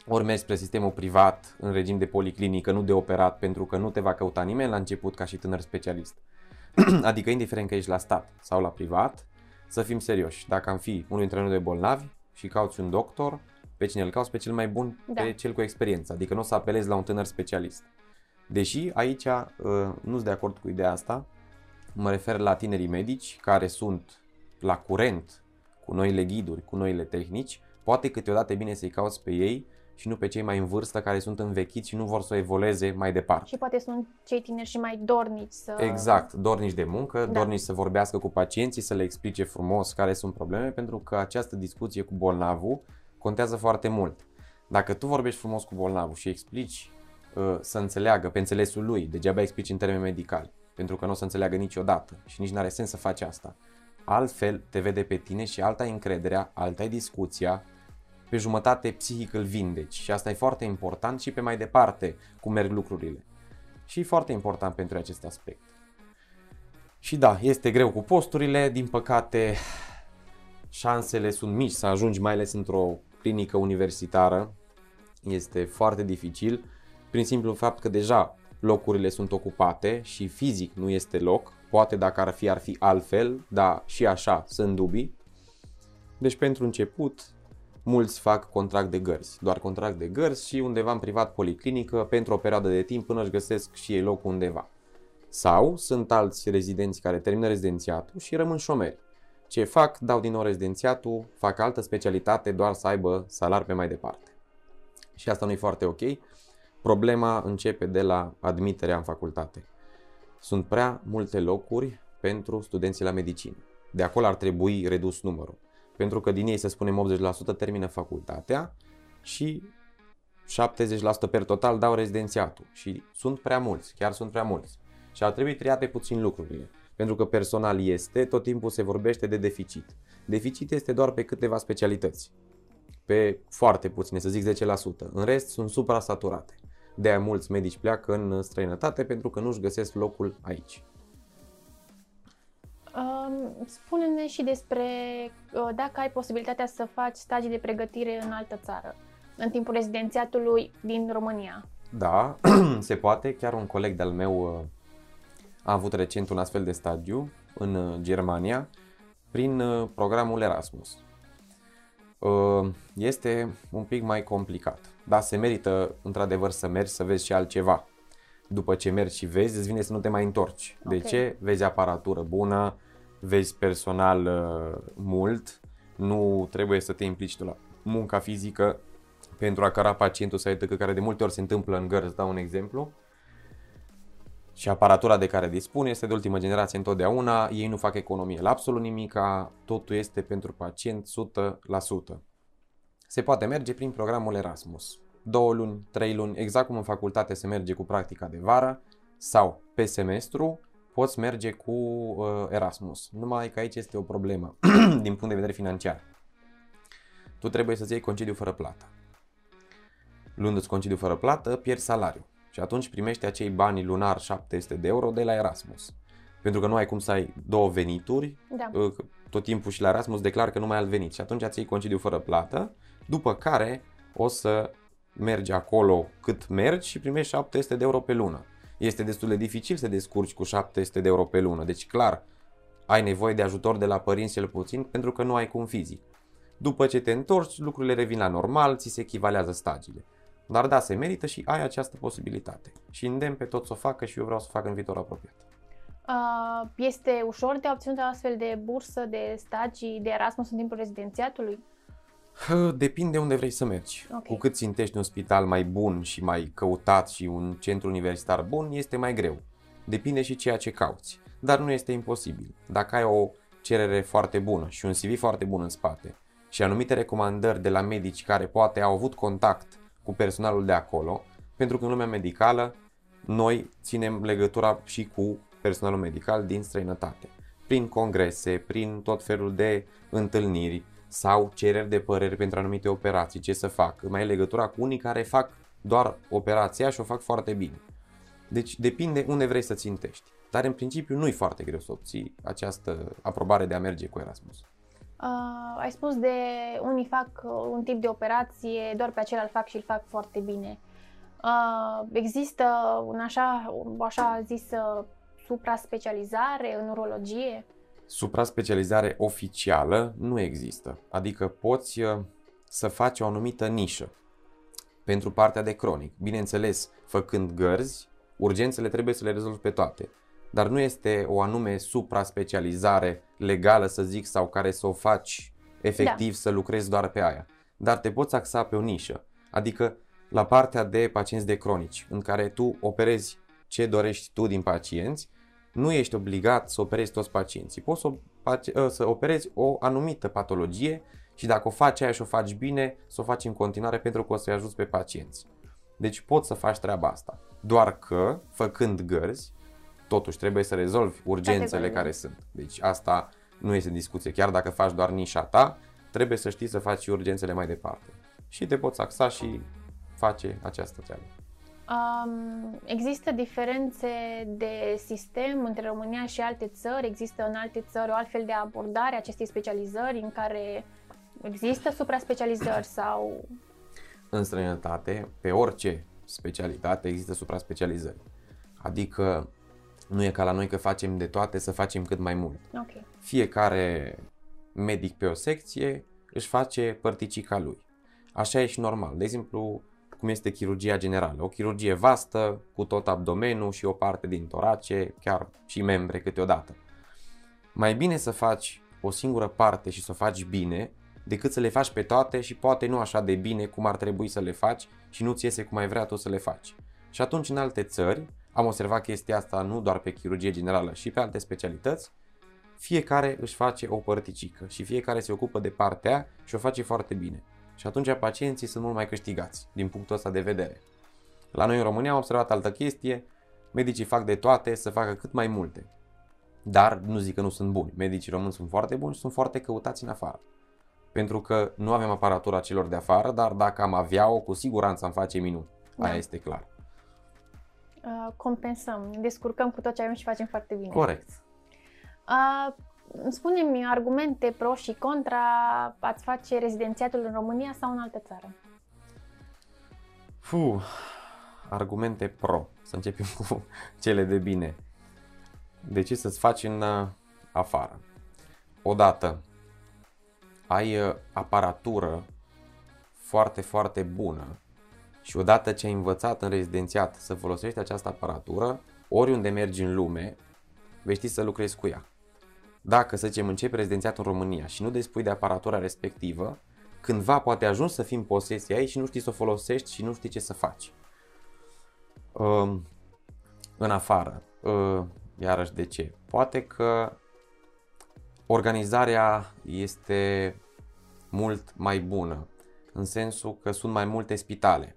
Ori mergi spre sistemul privat, în regim de policlinică, nu de operat, pentru că nu te va căuta nimeni la început ca și tânăr specialist. adică indiferent că ești la stat sau la privat, să fim serioși. Dacă am fi unul dintre noi de bolnavi și cauți un doctor, pe cine îl cauți, pe cel mai bun, da. pe cel cu experiență, adică nu o să apelezi la un tânăr specialist. Deși aici uh, nu sunt de acord cu ideea asta, mă refer la tinerii medici care sunt la curent cu noile ghiduri, cu noile tehnici, poate câteodată e bine să-i cauți pe ei și nu pe cei mai în vârstă care sunt învechiți și nu vor să evolueze mai departe. Și poate sunt cei tineri și mai dornici să... Exact, dornici de muncă, Da. dornici să vorbească cu pacienții, să le explice frumos care sunt probleme, pentru că această discuție cu bolnavul contează foarte mult. Dacă tu vorbești frumos cu bolnavul și explici uh, să înțeleagă pe înțelesul lui, degeaba explici în termeni medicali, pentru că nu o să înțeleagă niciodată și nici nu are sens să faci asta. Altfel te vede pe tine și alta e încrederea, alta e discuția, pe jumătate psihic îl vindeci și asta e foarte important și pe mai departe cum merg lucrurile. Și e foarte important pentru acest aspect. Și da, este greu cu posturile, din păcate șansele sunt mici să ajungi mai ales într-o clinică universitară. Este foarte dificil, prin simplu fapt că deja locurile sunt ocupate și fizic nu este loc. Poate dacă ar fi, ar fi altfel, dar și așa sunt dubii. Deci pentru început, mulți fac contract de gărzi, doar contract de gărzi și undeva în privat policlinică pentru o perioadă de timp până își găsesc și ei loc undeva. Sau sunt alți rezidenți care termină rezidențiatul și rămân șomeri. Ce fac? Dau din nou rezidențiatul, fac altă specialitate doar să aibă salar pe mai departe. Și asta nu e foarte ok. Problema începe de la admiterea în facultate. Sunt prea multe locuri pentru studenții la medicină. De acolo ar trebui redus numărul. Pentru că din ei, să spunem, 80% termină facultatea și 70% per total dau rezidențiatul. Și sunt prea mulți, chiar sunt prea mulți. Și ar trebui triate puțin lucrurile. Pentru că personal este, tot timpul se vorbește de deficit. Deficit este doar pe câteva specialități. Pe foarte puține, să zic 10%. În rest sunt supra-saturate. De aia mulți medici pleacă în străinătate pentru că nu-și găsesc locul aici. Um, Spune-ne și despre uh, dacă ai posibilitatea să faci stagii de pregătire în altă țară, în timpul rezidențiatului din România. Da, se poate. Chiar un coleg de-al meu uh, a avut recent un astfel de stagiu în uh, Germania prin uh, programul Erasmus. Uh, Este un pic mai complicat, dar se merită într-adevăr să mergi să vezi și altceva. După ce mergi și vezi, îți vine să nu te mai întorci. De Ok. ce? Vezi aparatură bună, vezi personal uh, mult, nu trebuie să te implici tu la munca fizică pentru a căra pacientul sau etc., care de multe ori se întâmplă în gărzi, dau un exemplu. Și aparatura de care dispune este de ultimă generație întotdeauna, ei nu fac economie la absolut nimica, totul este pentru pacient 100%. Se poate merge prin programul Erasmus. Două luni, trei luni, exact cum în facultate se merge cu practica de vară sau pe semestru, poți merge cu uh, Erasmus. Numai că aici este o problemă din punct de vedere financiar. Tu trebuie să-ți iei concediu fără plată. Luându-ți concediu fără plată, pierzi salariu. Și atunci primești acei bani lunar 700 de euro de la Erasmus. Pentru că nu ai cum să ai două venituri, Da. Uh, tot timpul și la Erasmus declar că nu mai ai alt venit. Și atunci îți iei concediu fără plată, după care o să mergi acolo cât mergi și primești 700 de euro pe lună. Este destul de dificil să descurci cu 700 de euro pe lună. Deci clar, ai nevoie de ajutor de la părinți cel puțin pentru că nu ai cum fizic. După ce te întorci, lucrurile revin la normal, ți se echivalează stagiile. Dar da, se merită și ai această posibilitate. Și îndemn pe toți să o facă și eu vreau să o fac în viitor apropiat. Uh, Este ușor de obținut o astfel de bursă de stagii de Erasmus în timpul rezidențiatului? Hă, Depinde unde vrei să mergi. Ok. Cu cât țintești un spital mai bun și mai căutat și un centru universitar bun, este mai greu. Depinde și ceea ce cauți. Dar nu este imposibil. Dacă ai o cerere foarte bună și un CV foarte bun în spate și anumite recomandări de la medici care poate au avut contact cu personalul de acolo, pentru că în lumea medicală noi ținem legătura și cu personalul medical din străinătate. Prin congrese, prin tot felul de întâlniri sau cereri de păreri pentru anumite operații, ce să fac. Mai e legătura cu unii care fac doar operația și o fac foarte bine. Deci depinde unde vrei să țintești. Dar în principiu nu e foarte greu să obții această aprobare de a merge cu Erasmus. Uh, ai spus de unii fac uh, un tip de operație, doar pe acela îl fac și îl fac foarte bine. Uh, există un așa, o așa zisă supra-specializare în urologie? Supra-specializare oficială nu există. Adică poți uh, să faci o anumită nișă pentru partea de cronic. Bineînțeles, făcând gărzi, urgențele trebuie să le rezolvi pe toate. Dar nu este o anume supra-specializare legală, să zic, sau care să o faci efectiv să lucrezi doar pe aia. Dar te poți axa pe o nișă. Adică la partea de pacienți de cronici, în care tu operezi ce dorești tu din pacienți, nu ești obligat să operezi toți pacienții. Poți să, ă, să operezi o anumită patologie și dacă o faci aia și o faci bine, să o faci în continuare pentru că o să-i ajuți pe pacienți. Deci poți să faci treaba asta. Doar că, făcând gărzi, totuși trebuie să rezolvi urgențele care sunt. Deci asta nu este discuție. Chiar dacă faci doar nișa ta, trebuie să știi să faci urgențele mai departe. Și te poți axa și face această treabă. Um, există diferențe de sistem între România și alte țări? Există în alte țări o altfel de abordare a acestei specializări în care există supra-specializări sau... În străinătate, pe orice specialitate există supra-specializări. Adică nu e ca la noi că facem de toate să facem cât mai mult. Okay. Fiecare medic pe o secție își face părticica lui. Așa e și normal. De exemplu, cum este chirurgia generală. O chirurgie vastă, cu tot abdomenul și o parte din torace, chiar și membre câteodată. Mai bine să faci o singură parte și să o faci bine, decât să le faci pe toate și poate nu așa de bine cum ar trebui să le faci și nu ți iese cum ai vrea tu să le faci. Și atunci în alte țări, am observat chestia asta nu doar pe chirurgie generală și pe alte specialități, fiecare își face o părticică și fiecare se ocupă de partea și o face foarte bine. Și atunci pacienții sunt mult mai câștigați din punctul ăsta de vedere. La noi în România am observat altă chestie, medicii fac de toate să facă cât mai multe. Dar nu zic că nu sunt buni. Medicii români sunt foarte buni și sunt foarte căutați în afară. Pentru că nu avem aparatura celor de afară, dar dacă am avea-o, cu siguranță am face minuni. Da. Aia este clar. Uh, compensăm, ne descurcăm cu tot ce avem și facem foarte bine. Corect. Uh, spune-mi argumente pro și contra ați face rezidențiatul în România sau în altă țară? Fu, argumente pro. Să începem cu cele de bine. De ce să-ți faci în uh, afară? Odată, ai uh, aparatură foarte, foarte bună și odată ce ai învățat în rezidențiat să folosești această aparatură, oriunde mergi în lume, vei ști să lucrezi cu ea. Dacă, să zicem, începi rezidențiatul în România și nu dispui de aparatura respectivă, cândva poate ajungi să fii în posesia ei și nu știi să o folosești și nu știi ce să faci. Uh, în afară, uh, iarăși de ce? Poate că organizarea este mult mai bună, în sensul că sunt mai multe spitale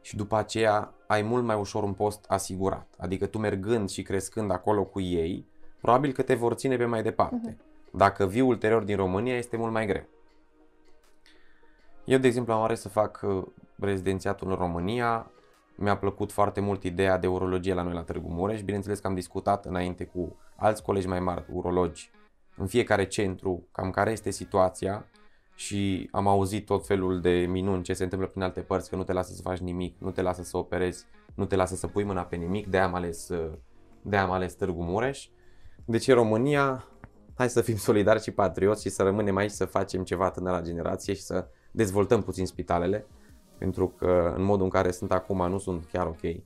și după aceea ai mult mai ușor un post asigurat. Adică tu mergând și crescând acolo cu ei, probabil că te vor ține pe mai departe. Uh-huh. Dacă vii ulterior din România, este mult mai greu. Eu, de exemplu, am ales să fac uh, rezidențiatul în România. Mi-a plăcut foarte mult ideea de urologie la noi la Târgu Mureș. Bineînțeles că am discutat înainte cu alți colegi mai mari, urologi, în fiecare centru, cam care este situația și am auzit tot felul de minuni ce se întâmplă prin alte părți, că nu te lasă să faci nimic, nu te lasă să operezi, nu te lasă să pui mâna pe nimic, de am ales, uh, de am ales Târgu Mureș. Deci în România, hai să fim solidari și patrioți și să rămânem aici să facem ceva tânăra generație și să dezvoltăm puțin spitalele, pentru că în modul în care sunt acum nu sunt chiar ok.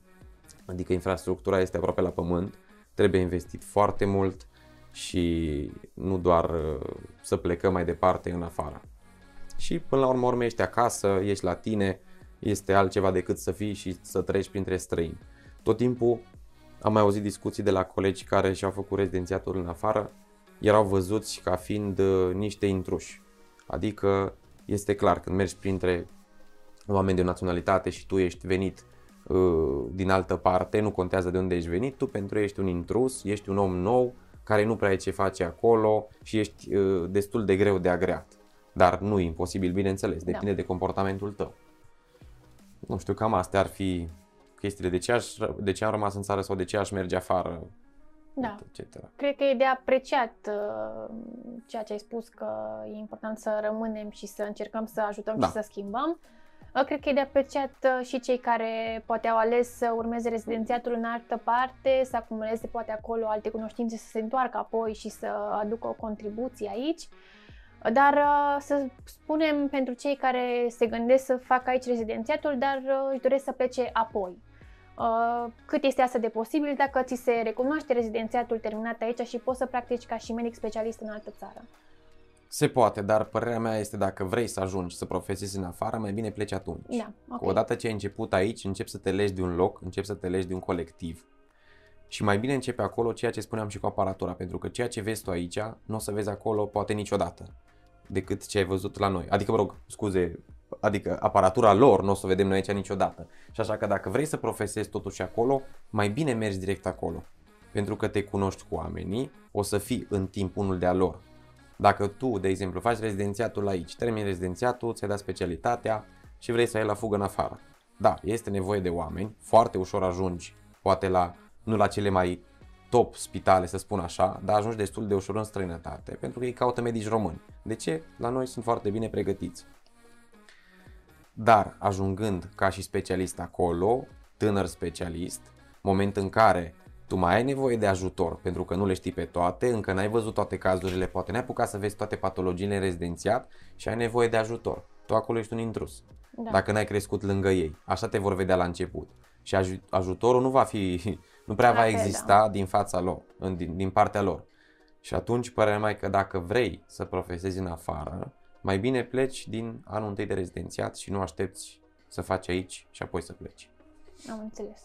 Adică infrastructura este aproape la pământ, trebuie investit foarte mult și nu doar uh, să plecăm mai departe în afară. Și până la urmă urmă ești acasă, ești la tine, este altceva decât să fii și să treci printre străini. Tot timpul am mai auzit discuții de la colegi care și-au făcut rezidențiatul în afară, erau văzuți ca fiind uh, niște intruși. Adică este clar, când mergi printre oameni de naționalitate și tu ești venit uh, din altă parte, nu contează de unde ești venit, tu pentru ei ești un intrus, ești un om nou care nu prea ai ce face acolo și ești uh, destul de greu de agreat. Dar nu e imposibil, bineînțeles, depinde da. de comportamentul tău. Nu știu, cam astea ar fi chestiile. De ce, aș, de ce am rămas în țară sau de ce aș merge afară, da. etc. Cred că e de apreciat uh, ceea ce ai spus, că e important să rămânem și să încercăm să ajutăm da. și să schimbăm. Uh, cred că e de apreciat uh, și cei care poate au ales să urmeze rezidențiatul în altă parte, să acumuleze poate acolo alte cunoștințe, să se întoarcă apoi și să aducă o contribuție aici. Dar uh, să spunem pentru cei care se gândesc să facă aici rezidențiatul, dar uh, își doresc să plece apoi. Uh, cât este asta de posibil dacă ți se recunoaște rezidențiatul terminat aici și poți să practici ca și medic specialist în altă țară? Se poate, dar părerea mea este dacă vrei să ajungi să profesezi în afară, mai bine pleci atunci. Da, ok. Odată ce ai început aici, începi să te legi de un loc, începi să te legi de un colectiv. Și mai bine începe acolo ceea ce spuneam și cu aparatura, pentru că ceea ce vezi tu aici, nu o să vezi acolo poate niciodată decât ce ai văzut la noi. Adică, mă rog, scuze, adică aparatura lor nu o să o vedem noi aici niciodată. Și așa că dacă vrei să profesezi totuși acolo, mai bine mergi direct acolo. Pentru că te cunoști cu oamenii, o să fii în timp unul de-a lor. Dacă tu, de exemplu, faci rezidențiatul aici, termini rezidențiatul, ți-ai dat specialitatea și vrei să ai la fugă în afară. Da, este nevoie de oameni, foarte ușor ajungi, poate la, nu la cele mai top spitale, să spun așa, dar ajungi destul de ușor în străinătate, pentru că ei caută medici români. De ce? La noi sunt foarte bine pregătiți. Dar ajungând ca și specialist acolo, tânăr specialist, moment în care tu mai ai nevoie de ajutor pentru că nu le știi pe toate, încă n-ai văzut toate cazurile, poate n-ai apucat să vezi toate patologiile în rezidențiat și ai nevoie de ajutor. Tu acolo ești un intrus. Da. Dacă n-ai crescut lângă ei. Așa te vor vedea la început. Și aj- ajutorul nu va fi, nu prea va exista da. din fața lor, din, din partea lor. Și atunci părerea mea că dacă vrei să profesezi în afară, mai bine pleci din anul întâi de rezidențiat și nu aștepți să faci aici și apoi să pleci. Am înțeles.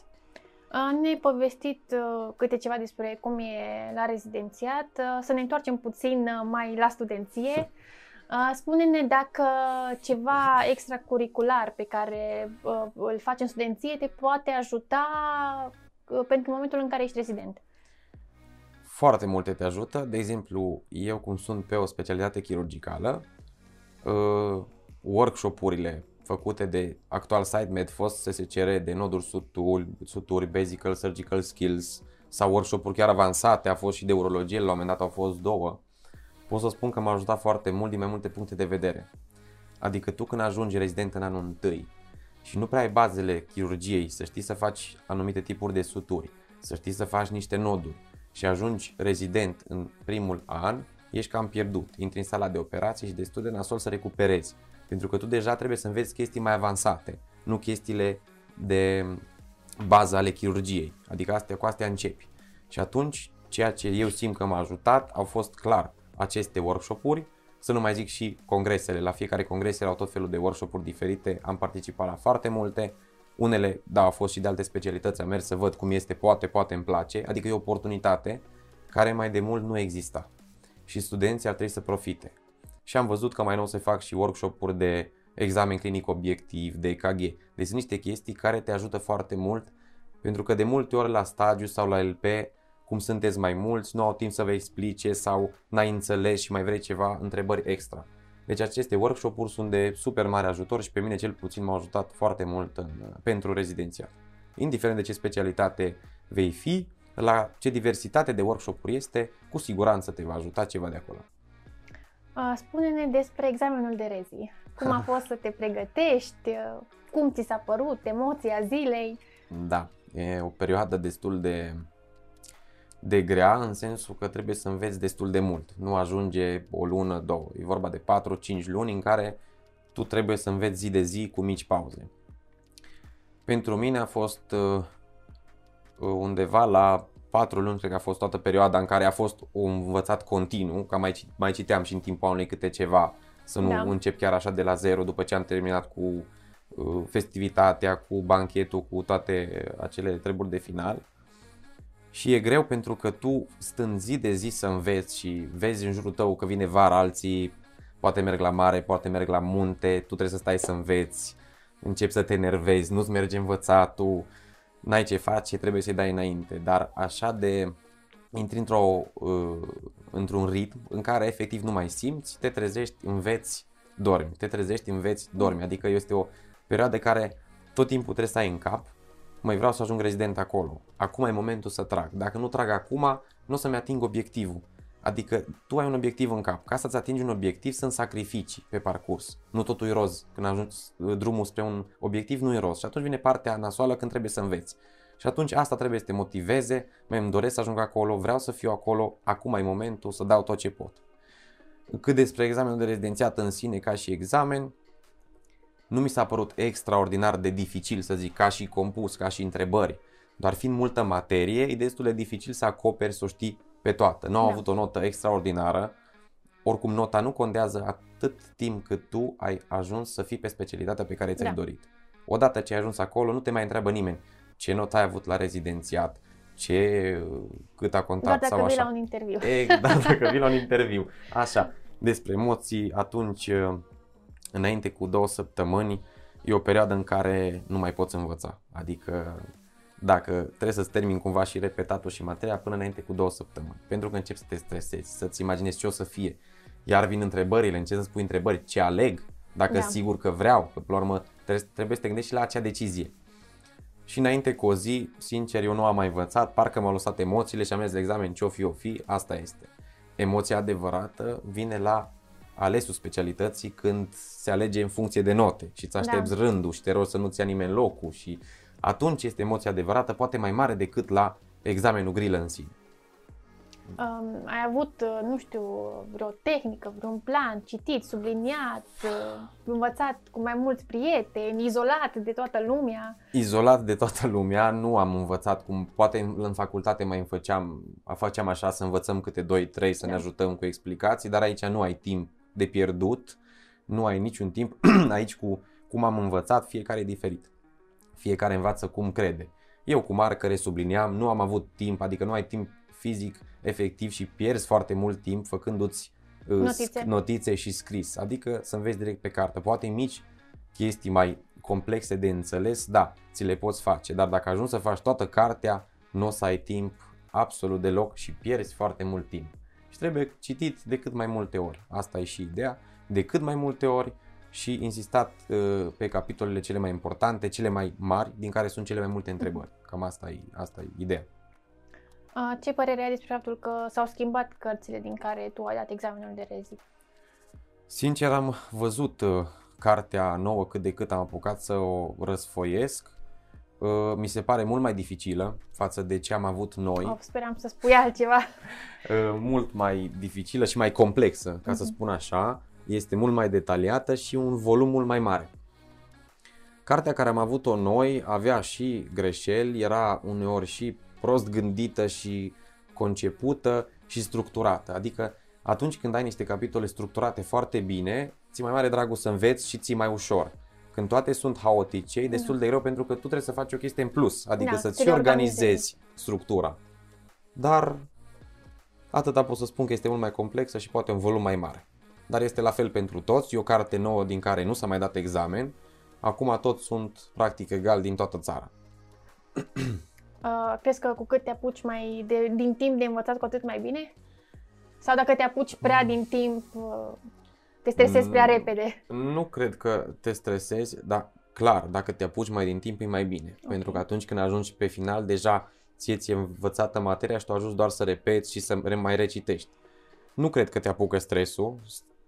Ne-ai povestit câte ceva despre cum e la rezidențiat. Să ne întoarcem puțin mai la studenție. Spune-ne dacă ceva extracurricular pe care îl faci în studenție te poate ajuta pentru momentul în care ești rezident. Foarte multe te ajută. De exemplu, eu cum sunt pe o specialitate chirurgicală, workshop-urile făcute de actual site MedFost SSCR de noduri suturi, suturi, basic surgical skills sau workshop-uri chiar avansate, a fost și de urologie, la un moment dat au fost două. Pot să spun că m-a ajutat foarte mult din mai multe puncte de vedere. Adică tu când ajungi rezident în anul întâi și nu prea ai bazele chirurgiei, să știi să faci anumite tipuri de suturi, să știi să faci niște noduri și ajungi rezident în primul an, ești cam pierdut. Intri în sala de operații și destul de nasol să recuperezi. Pentru că tu deja trebuie să înveți chestii mai avansate, nu chestiile de bază ale chirurgiei. Adică astea, cu astea începi. Și atunci, ceea ce eu simt că m-a ajutat au fost clar aceste workshop-uri, să nu mai zic și congresele. La fiecare congres erau tot felul de workshop-uri diferite, am participat la foarte multe. Unele, da, au fost și de alte specialități, am mers să văd cum este, poate, poate îmi place, adică e o oportunitate care mai de mult nu exista. Și studenții ar trebui să profite și am văzut că mai nou se fac și workshop-uri de examen clinic obiectiv, de EKG. Deci sunt niște chestii care te ajută foarte mult pentru că de multe ori la stagiu sau la LP, cum sunteți mai mulți, nu au timp să vă explice sau n-ai înțeles și mai vrei ceva întrebări extra. Deci aceste workshop-uri sunt de super mare ajutor și pe mine cel puțin m-au ajutat foarte mult în, pentru rezidențiat. Indiferent de ce specialitate vei fi, la ce diversitate de workshop-uri este, cu siguranță te va ajuta ceva de acolo. Spune-ne despre examenul de rezi. Cum a fost să te pregătești? Cum ți s-a părut? Emoția zilei? Da, e o perioadă destul de, de grea în sensul că trebuie să înveți destul de mult. Nu ajunge o lună, două. E vorba de 4-5 luni în care tu trebuie să înveți zi de zi cu mici pauze. Pentru mine a fost uh, undeva la patru luni, cred că a fost toată perioada în care a fost un învățat continuu, ca mai, mai citeam și în timpul anului câte ceva, să nu da. încep chiar așa de la zero după ce am terminat cu uh, festivitatea, cu banchetul, cu toate acele treburi de final. Și e greu pentru că tu stând zi de zi să înveți și vezi în jurul tău că vine vara, alții poate merg la mare, poate merg la munte, tu trebuie să stai să înveți, începi să te enervezi, nu-ți merge învățatul, n-ai ce face, trebuie să-i dai înainte, dar așa de intri într-o, uh, într-un ritm în care efectiv nu mai simți, te trezești, înveți, dormi, te trezești, înveți, dormi, adică este o perioadă care tot timpul trebuie să ai în cap, mai vreau să ajung rezident acolo, acum e momentul să trag, dacă nu trag acum, nu o să-mi ating obiectivul, Adică tu ai un obiectiv în cap. Ca să-ți atingi un obiectiv sunt sacrificii pe parcurs. Nu totul e roz. Când ajungi uh, drumul spre un obiectiv nu e roz. Și atunci vine partea nasoală când trebuie să înveți. Și atunci asta trebuie să te motiveze, mai îmi doresc să ajung acolo, vreau să fiu acolo, acum e momentul să dau tot ce pot. Cât despre examenul de rezidențiat în sine ca și examen, nu mi s-a părut extraordinar de dificil să zic ca și compus, ca și întrebări. Doar fiind multă materie, e destul de dificil să acoperi, să o știi pe toată. Nu au da. avut o notă extraordinară, oricum nota nu contează atât timp cât tu ai ajuns să fii pe specialitatea pe care ți-ai Da. dorit. Odată ce ai ajuns acolo, nu te mai întreabă nimeni ce notă ai avut la rezidențiat, ce, cât a contat Doar dacă sau vii așa. la un interviu. Exact, dacă vii la un interviu. Așa, despre emoții, atunci, înainte cu două săptămâni, e o perioadă în care nu mai poți învăța. Adică dacă trebuie să-ți termin cumva și repetatul și materia până înainte cu două săptămâni. Pentru că începi să te stresezi, să-ți imaginezi ce o să fie. Iar vin întrebările, începi să spui întrebări, ce aleg, dacă Da. sigur că vreau, că până la urmă trebuie, trebuie să te gândești și la acea decizie. Și înainte cu o zi, sincer, eu nu am mai învățat, parcă m-au lăsat emoțiile și am mers la examen ce-o fi, o fi, asta este. Emoția adevărată vine la alesul specialității când se alege în funcție de note și îți aștepți da. rândul și te rogi să nu-ți ia nimeni locul și atunci este emoția adevărată, poate mai mare decât la examenul grilă în sine. Um, ai avut, uh, nu știu, vreo tehnică, vreun plan, citit, subliniat, uh, învățat cu mai mulți prieteni, izolat de toată lumea? Izolat de toată lumea, nu am învățat cum poate în, în facultate mai făceam, făceam așa să învățăm câte 2-3 să ne Da. ajutăm cu explicații, dar aici nu ai timp de pierdut, nu ai niciun timp. aici cu cum am învățat, fiecare e diferit. Fiecare învață cum crede. Eu cu marcare subliniam, nu am avut timp, adică nu ai timp fizic efectiv și pierzi foarte mult timp făcându-ți uh, Notițe. sc- notițe și scris, adică să înveți direct pe carte. Poate mici chestii mai complexe de înțeles, da, ți le poți face, dar dacă ajungi să faci toată cartea, nu o să ai timp absolut deloc și pierzi foarte mult timp. Și trebuie citit de cât mai multe ori. Asta e și ideea, de cât mai multe ori și insistat uh, pe capitolele cele mai importante, cele mai mari, din care sunt cele mai multe întrebări. Cam asta e, asta e ideea. Uh, Ce părere ai despre faptul că s-au schimbat cărțile din care tu ai dat examenul de rezi? Sincer, am văzut uh, cartea nouă cât de cât am apucat să o răsfoiesc. Uh, mi se pare mult mai dificilă față de ce am avut noi. Oh, speram să spui altceva. Uh, mult mai dificilă și mai complexă, ca să Mhm. spun așa. Este mult mai detaliată și un volum mult mai mare. Cartea care am avut-o noi avea și greșeli, era uneori și prost gândită și concepută și structurată. Adică atunci când ai niște capitole structurate foarte bine, ți mai mare dragul să înveți și ți mai ușor. Când toate sunt haotice, e destul de greu pentru că tu trebuie să faci o chestie în plus, adică Da, să-ți să și le organizezi organizezi. structura. Dar atâta pot să spun că este mult mai complexă și poate un volum mai mare. Dar este la fel pentru toți, e o carte nouă din care nu s-a mai dat examen, acum toți sunt practic egal din toată țara. Uh, crezi că cu cât te apuci mai de, din timp de învățat, cu atât mai bine? Sau dacă te apuci prea din timp, uh, te stresezi prea Mm. repede? Nu cred că te stresezi, dar clar, dacă te apuci mai din timp e mai bine. Ok. Pentru că atunci când ajungi pe final, deja ție ți-e învățată materia și tu ajungi doar să repeți și să re- mai recitești. Nu cred că te apucă stresul.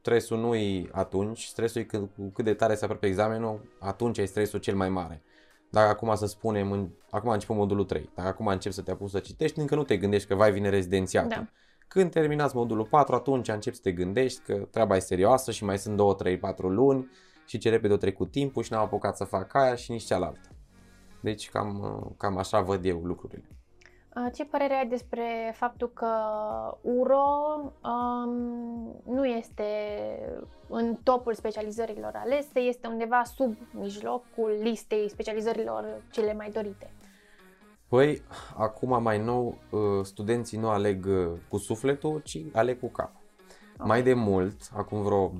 Stresul nu e atunci, stresul e când, cu cât de tare se apropie examenul, atunci e stresul cel mai mare. Dacă acum să spunem, în, acum a început modulul 3, dacă acum începi să te apuci să citești, încă nu te gândești că vai vine rezidențiatul. Da. Când terminați modulul 4, atunci începi să te gândești că treaba e serioasă și mai sunt 2, 3, 4 luni și ce repede o trecut timpul și n-am apucat să fac aia și nici cealaltă. Deci cam, cam așa văd eu lucrurile. Uh, Ce părere ai despre faptul că URO um, nu este în topul specializărilor alese, este undeva sub mijlocul listei specializărilor cele mai dorite? Păi, acum mai nou, uh, studenții nu aleg uh, cu sufletul, ci aleg cu cap. Ok. Mai de mult, acum vreo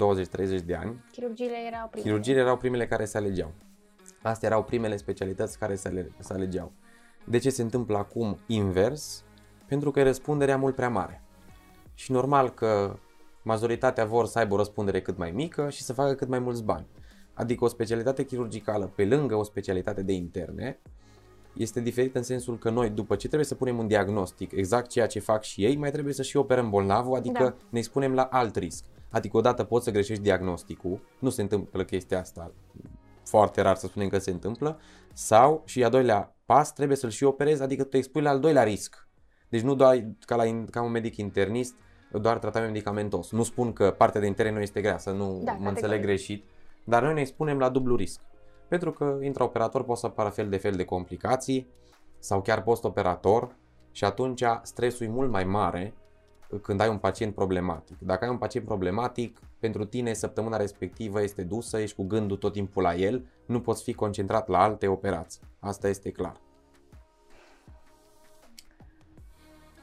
20-30 de ani, Chirurgiile erau primele. Chirurgiile erau primele care se alegeau. Astea erau primele specialități care se, ale- se alegeau. De ce se întâmplă acum invers? Pentru că e răspunderea mult prea mare. Și normal că majoritatea vor să aibă o răspundere cât mai mică și să facă cât mai mulți bani. Adică o specialitate chirurgicală pe lângă o specialitate de interne este diferită în sensul că noi, după ce trebuie să punem un diagnostic, exact ceea ce fac și ei, mai trebuie să și operăm bolnavul, adică Da. ne expunem la alt risc. Adică odată poți să greșești diagnosticul, nu se întâmplă chestia asta, foarte rar să spunem că se întâmplă, sau și a doilea pas trebuie să-l și operezi, adică tu te expui la al doilea risc. Deci nu doar ca, la, in- ca un medic internist, doar tratament medicamentos. Nu spun că partea de interne nu este grea, să nu Da, mă categoric. înțeleg greșit, dar noi ne expunem la dublu risc. Pentru că intraoperator pot să apară fel de fel de complicații sau chiar postoperator și atunci stresul e mult mai mare când ai un pacient problematic. Dacă ai un pacient problematic, pentru tine săptămâna respectivă este dusă, ești cu gândul tot timpul la el, nu poți fi concentrat la alte operații. Asta este clar.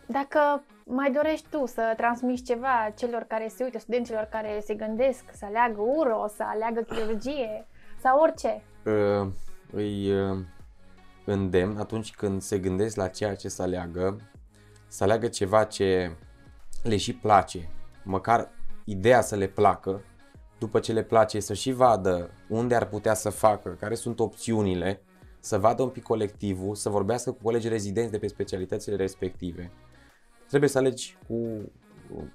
Dacă mai dorești tu să transmiți ceva celor care se uită, studenților care se gândesc să aleagă uro, să aleagă chirurgie sau orice? Uh, îi uh, îndemn atunci când se gândesc la ceea ce să aleagă, să aleagă ceva ce le și place, măcar ideea să le placă, după ce le place să și vadă unde ar putea să facă, care sunt opțiunile, să vadă un pic colectivul, să vorbească cu colegi rezidenți de pe specialitățile respective. Trebuie să alegi cu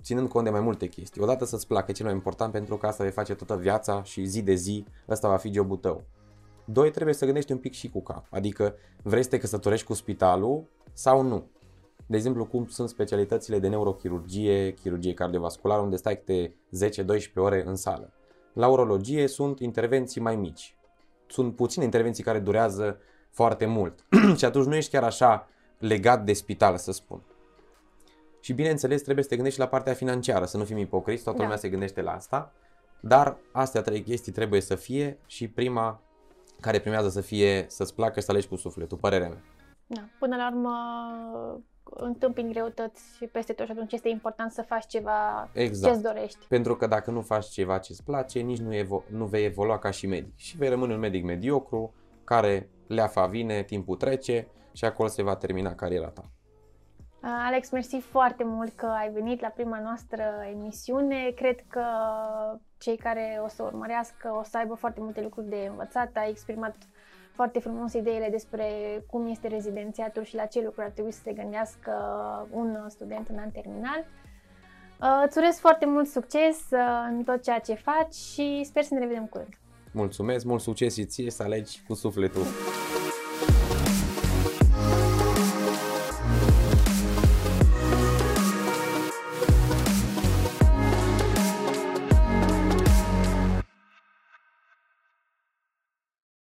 ținând cont de mai multe chestii. Odată să-ți placă, cel mai important, pentru că asta vei face toată viața și zi de zi, ăsta va fi jobul tău. Doi, trebuie să gândești un pic și cu cap. Adică vrei să te căsătorești cu spitalul sau nu. De exemplu, cum sunt specialitățile de neurochirurgie, chirurgie cardiovasculară, unde stai câte 10-12 ore în sală. La urologie sunt intervenții mai mici. Sunt puține intervenții care durează foarte mult. și atunci nu ești chiar așa legat de spital, să spun. Și bineînțeles, trebuie să te gândești la partea financiară, să nu fim ipocriți, toată da. lumea se gândește la asta. Dar astea trei chestii trebuie să fie și prima care primează să fie să-ți placă și să alegi cu sufletul, părerea mea. Da. Până la urmă, întâmpini greutăți și peste tot și atunci este important să faci ceva exact. ce-ți dorești. Pentru că dacă nu faci ceva ce-ți place, nici nu, evo- nu vei evolua ca și medic. Și vei rămâne un medic mediocru, care leafa vine, timpul trece și acolo se va termina cariera ta. Alex, mersi foarte mult că ai venit la prima noastră emisiune. Cred că cei care o să urmărească o să aibă foarte multe lucruri de învățat. Ai exprimat foarte frumos ideile despre cum este rezidențiatul și la ce lucruri ar trebui să se gândească un student în an terminal. Uh, îți urez foarte mult succes uh, în tot ceea ce faci și sper să ne revedem curând. Mulțumesc, mult succes și ție să alegi cu sufletul.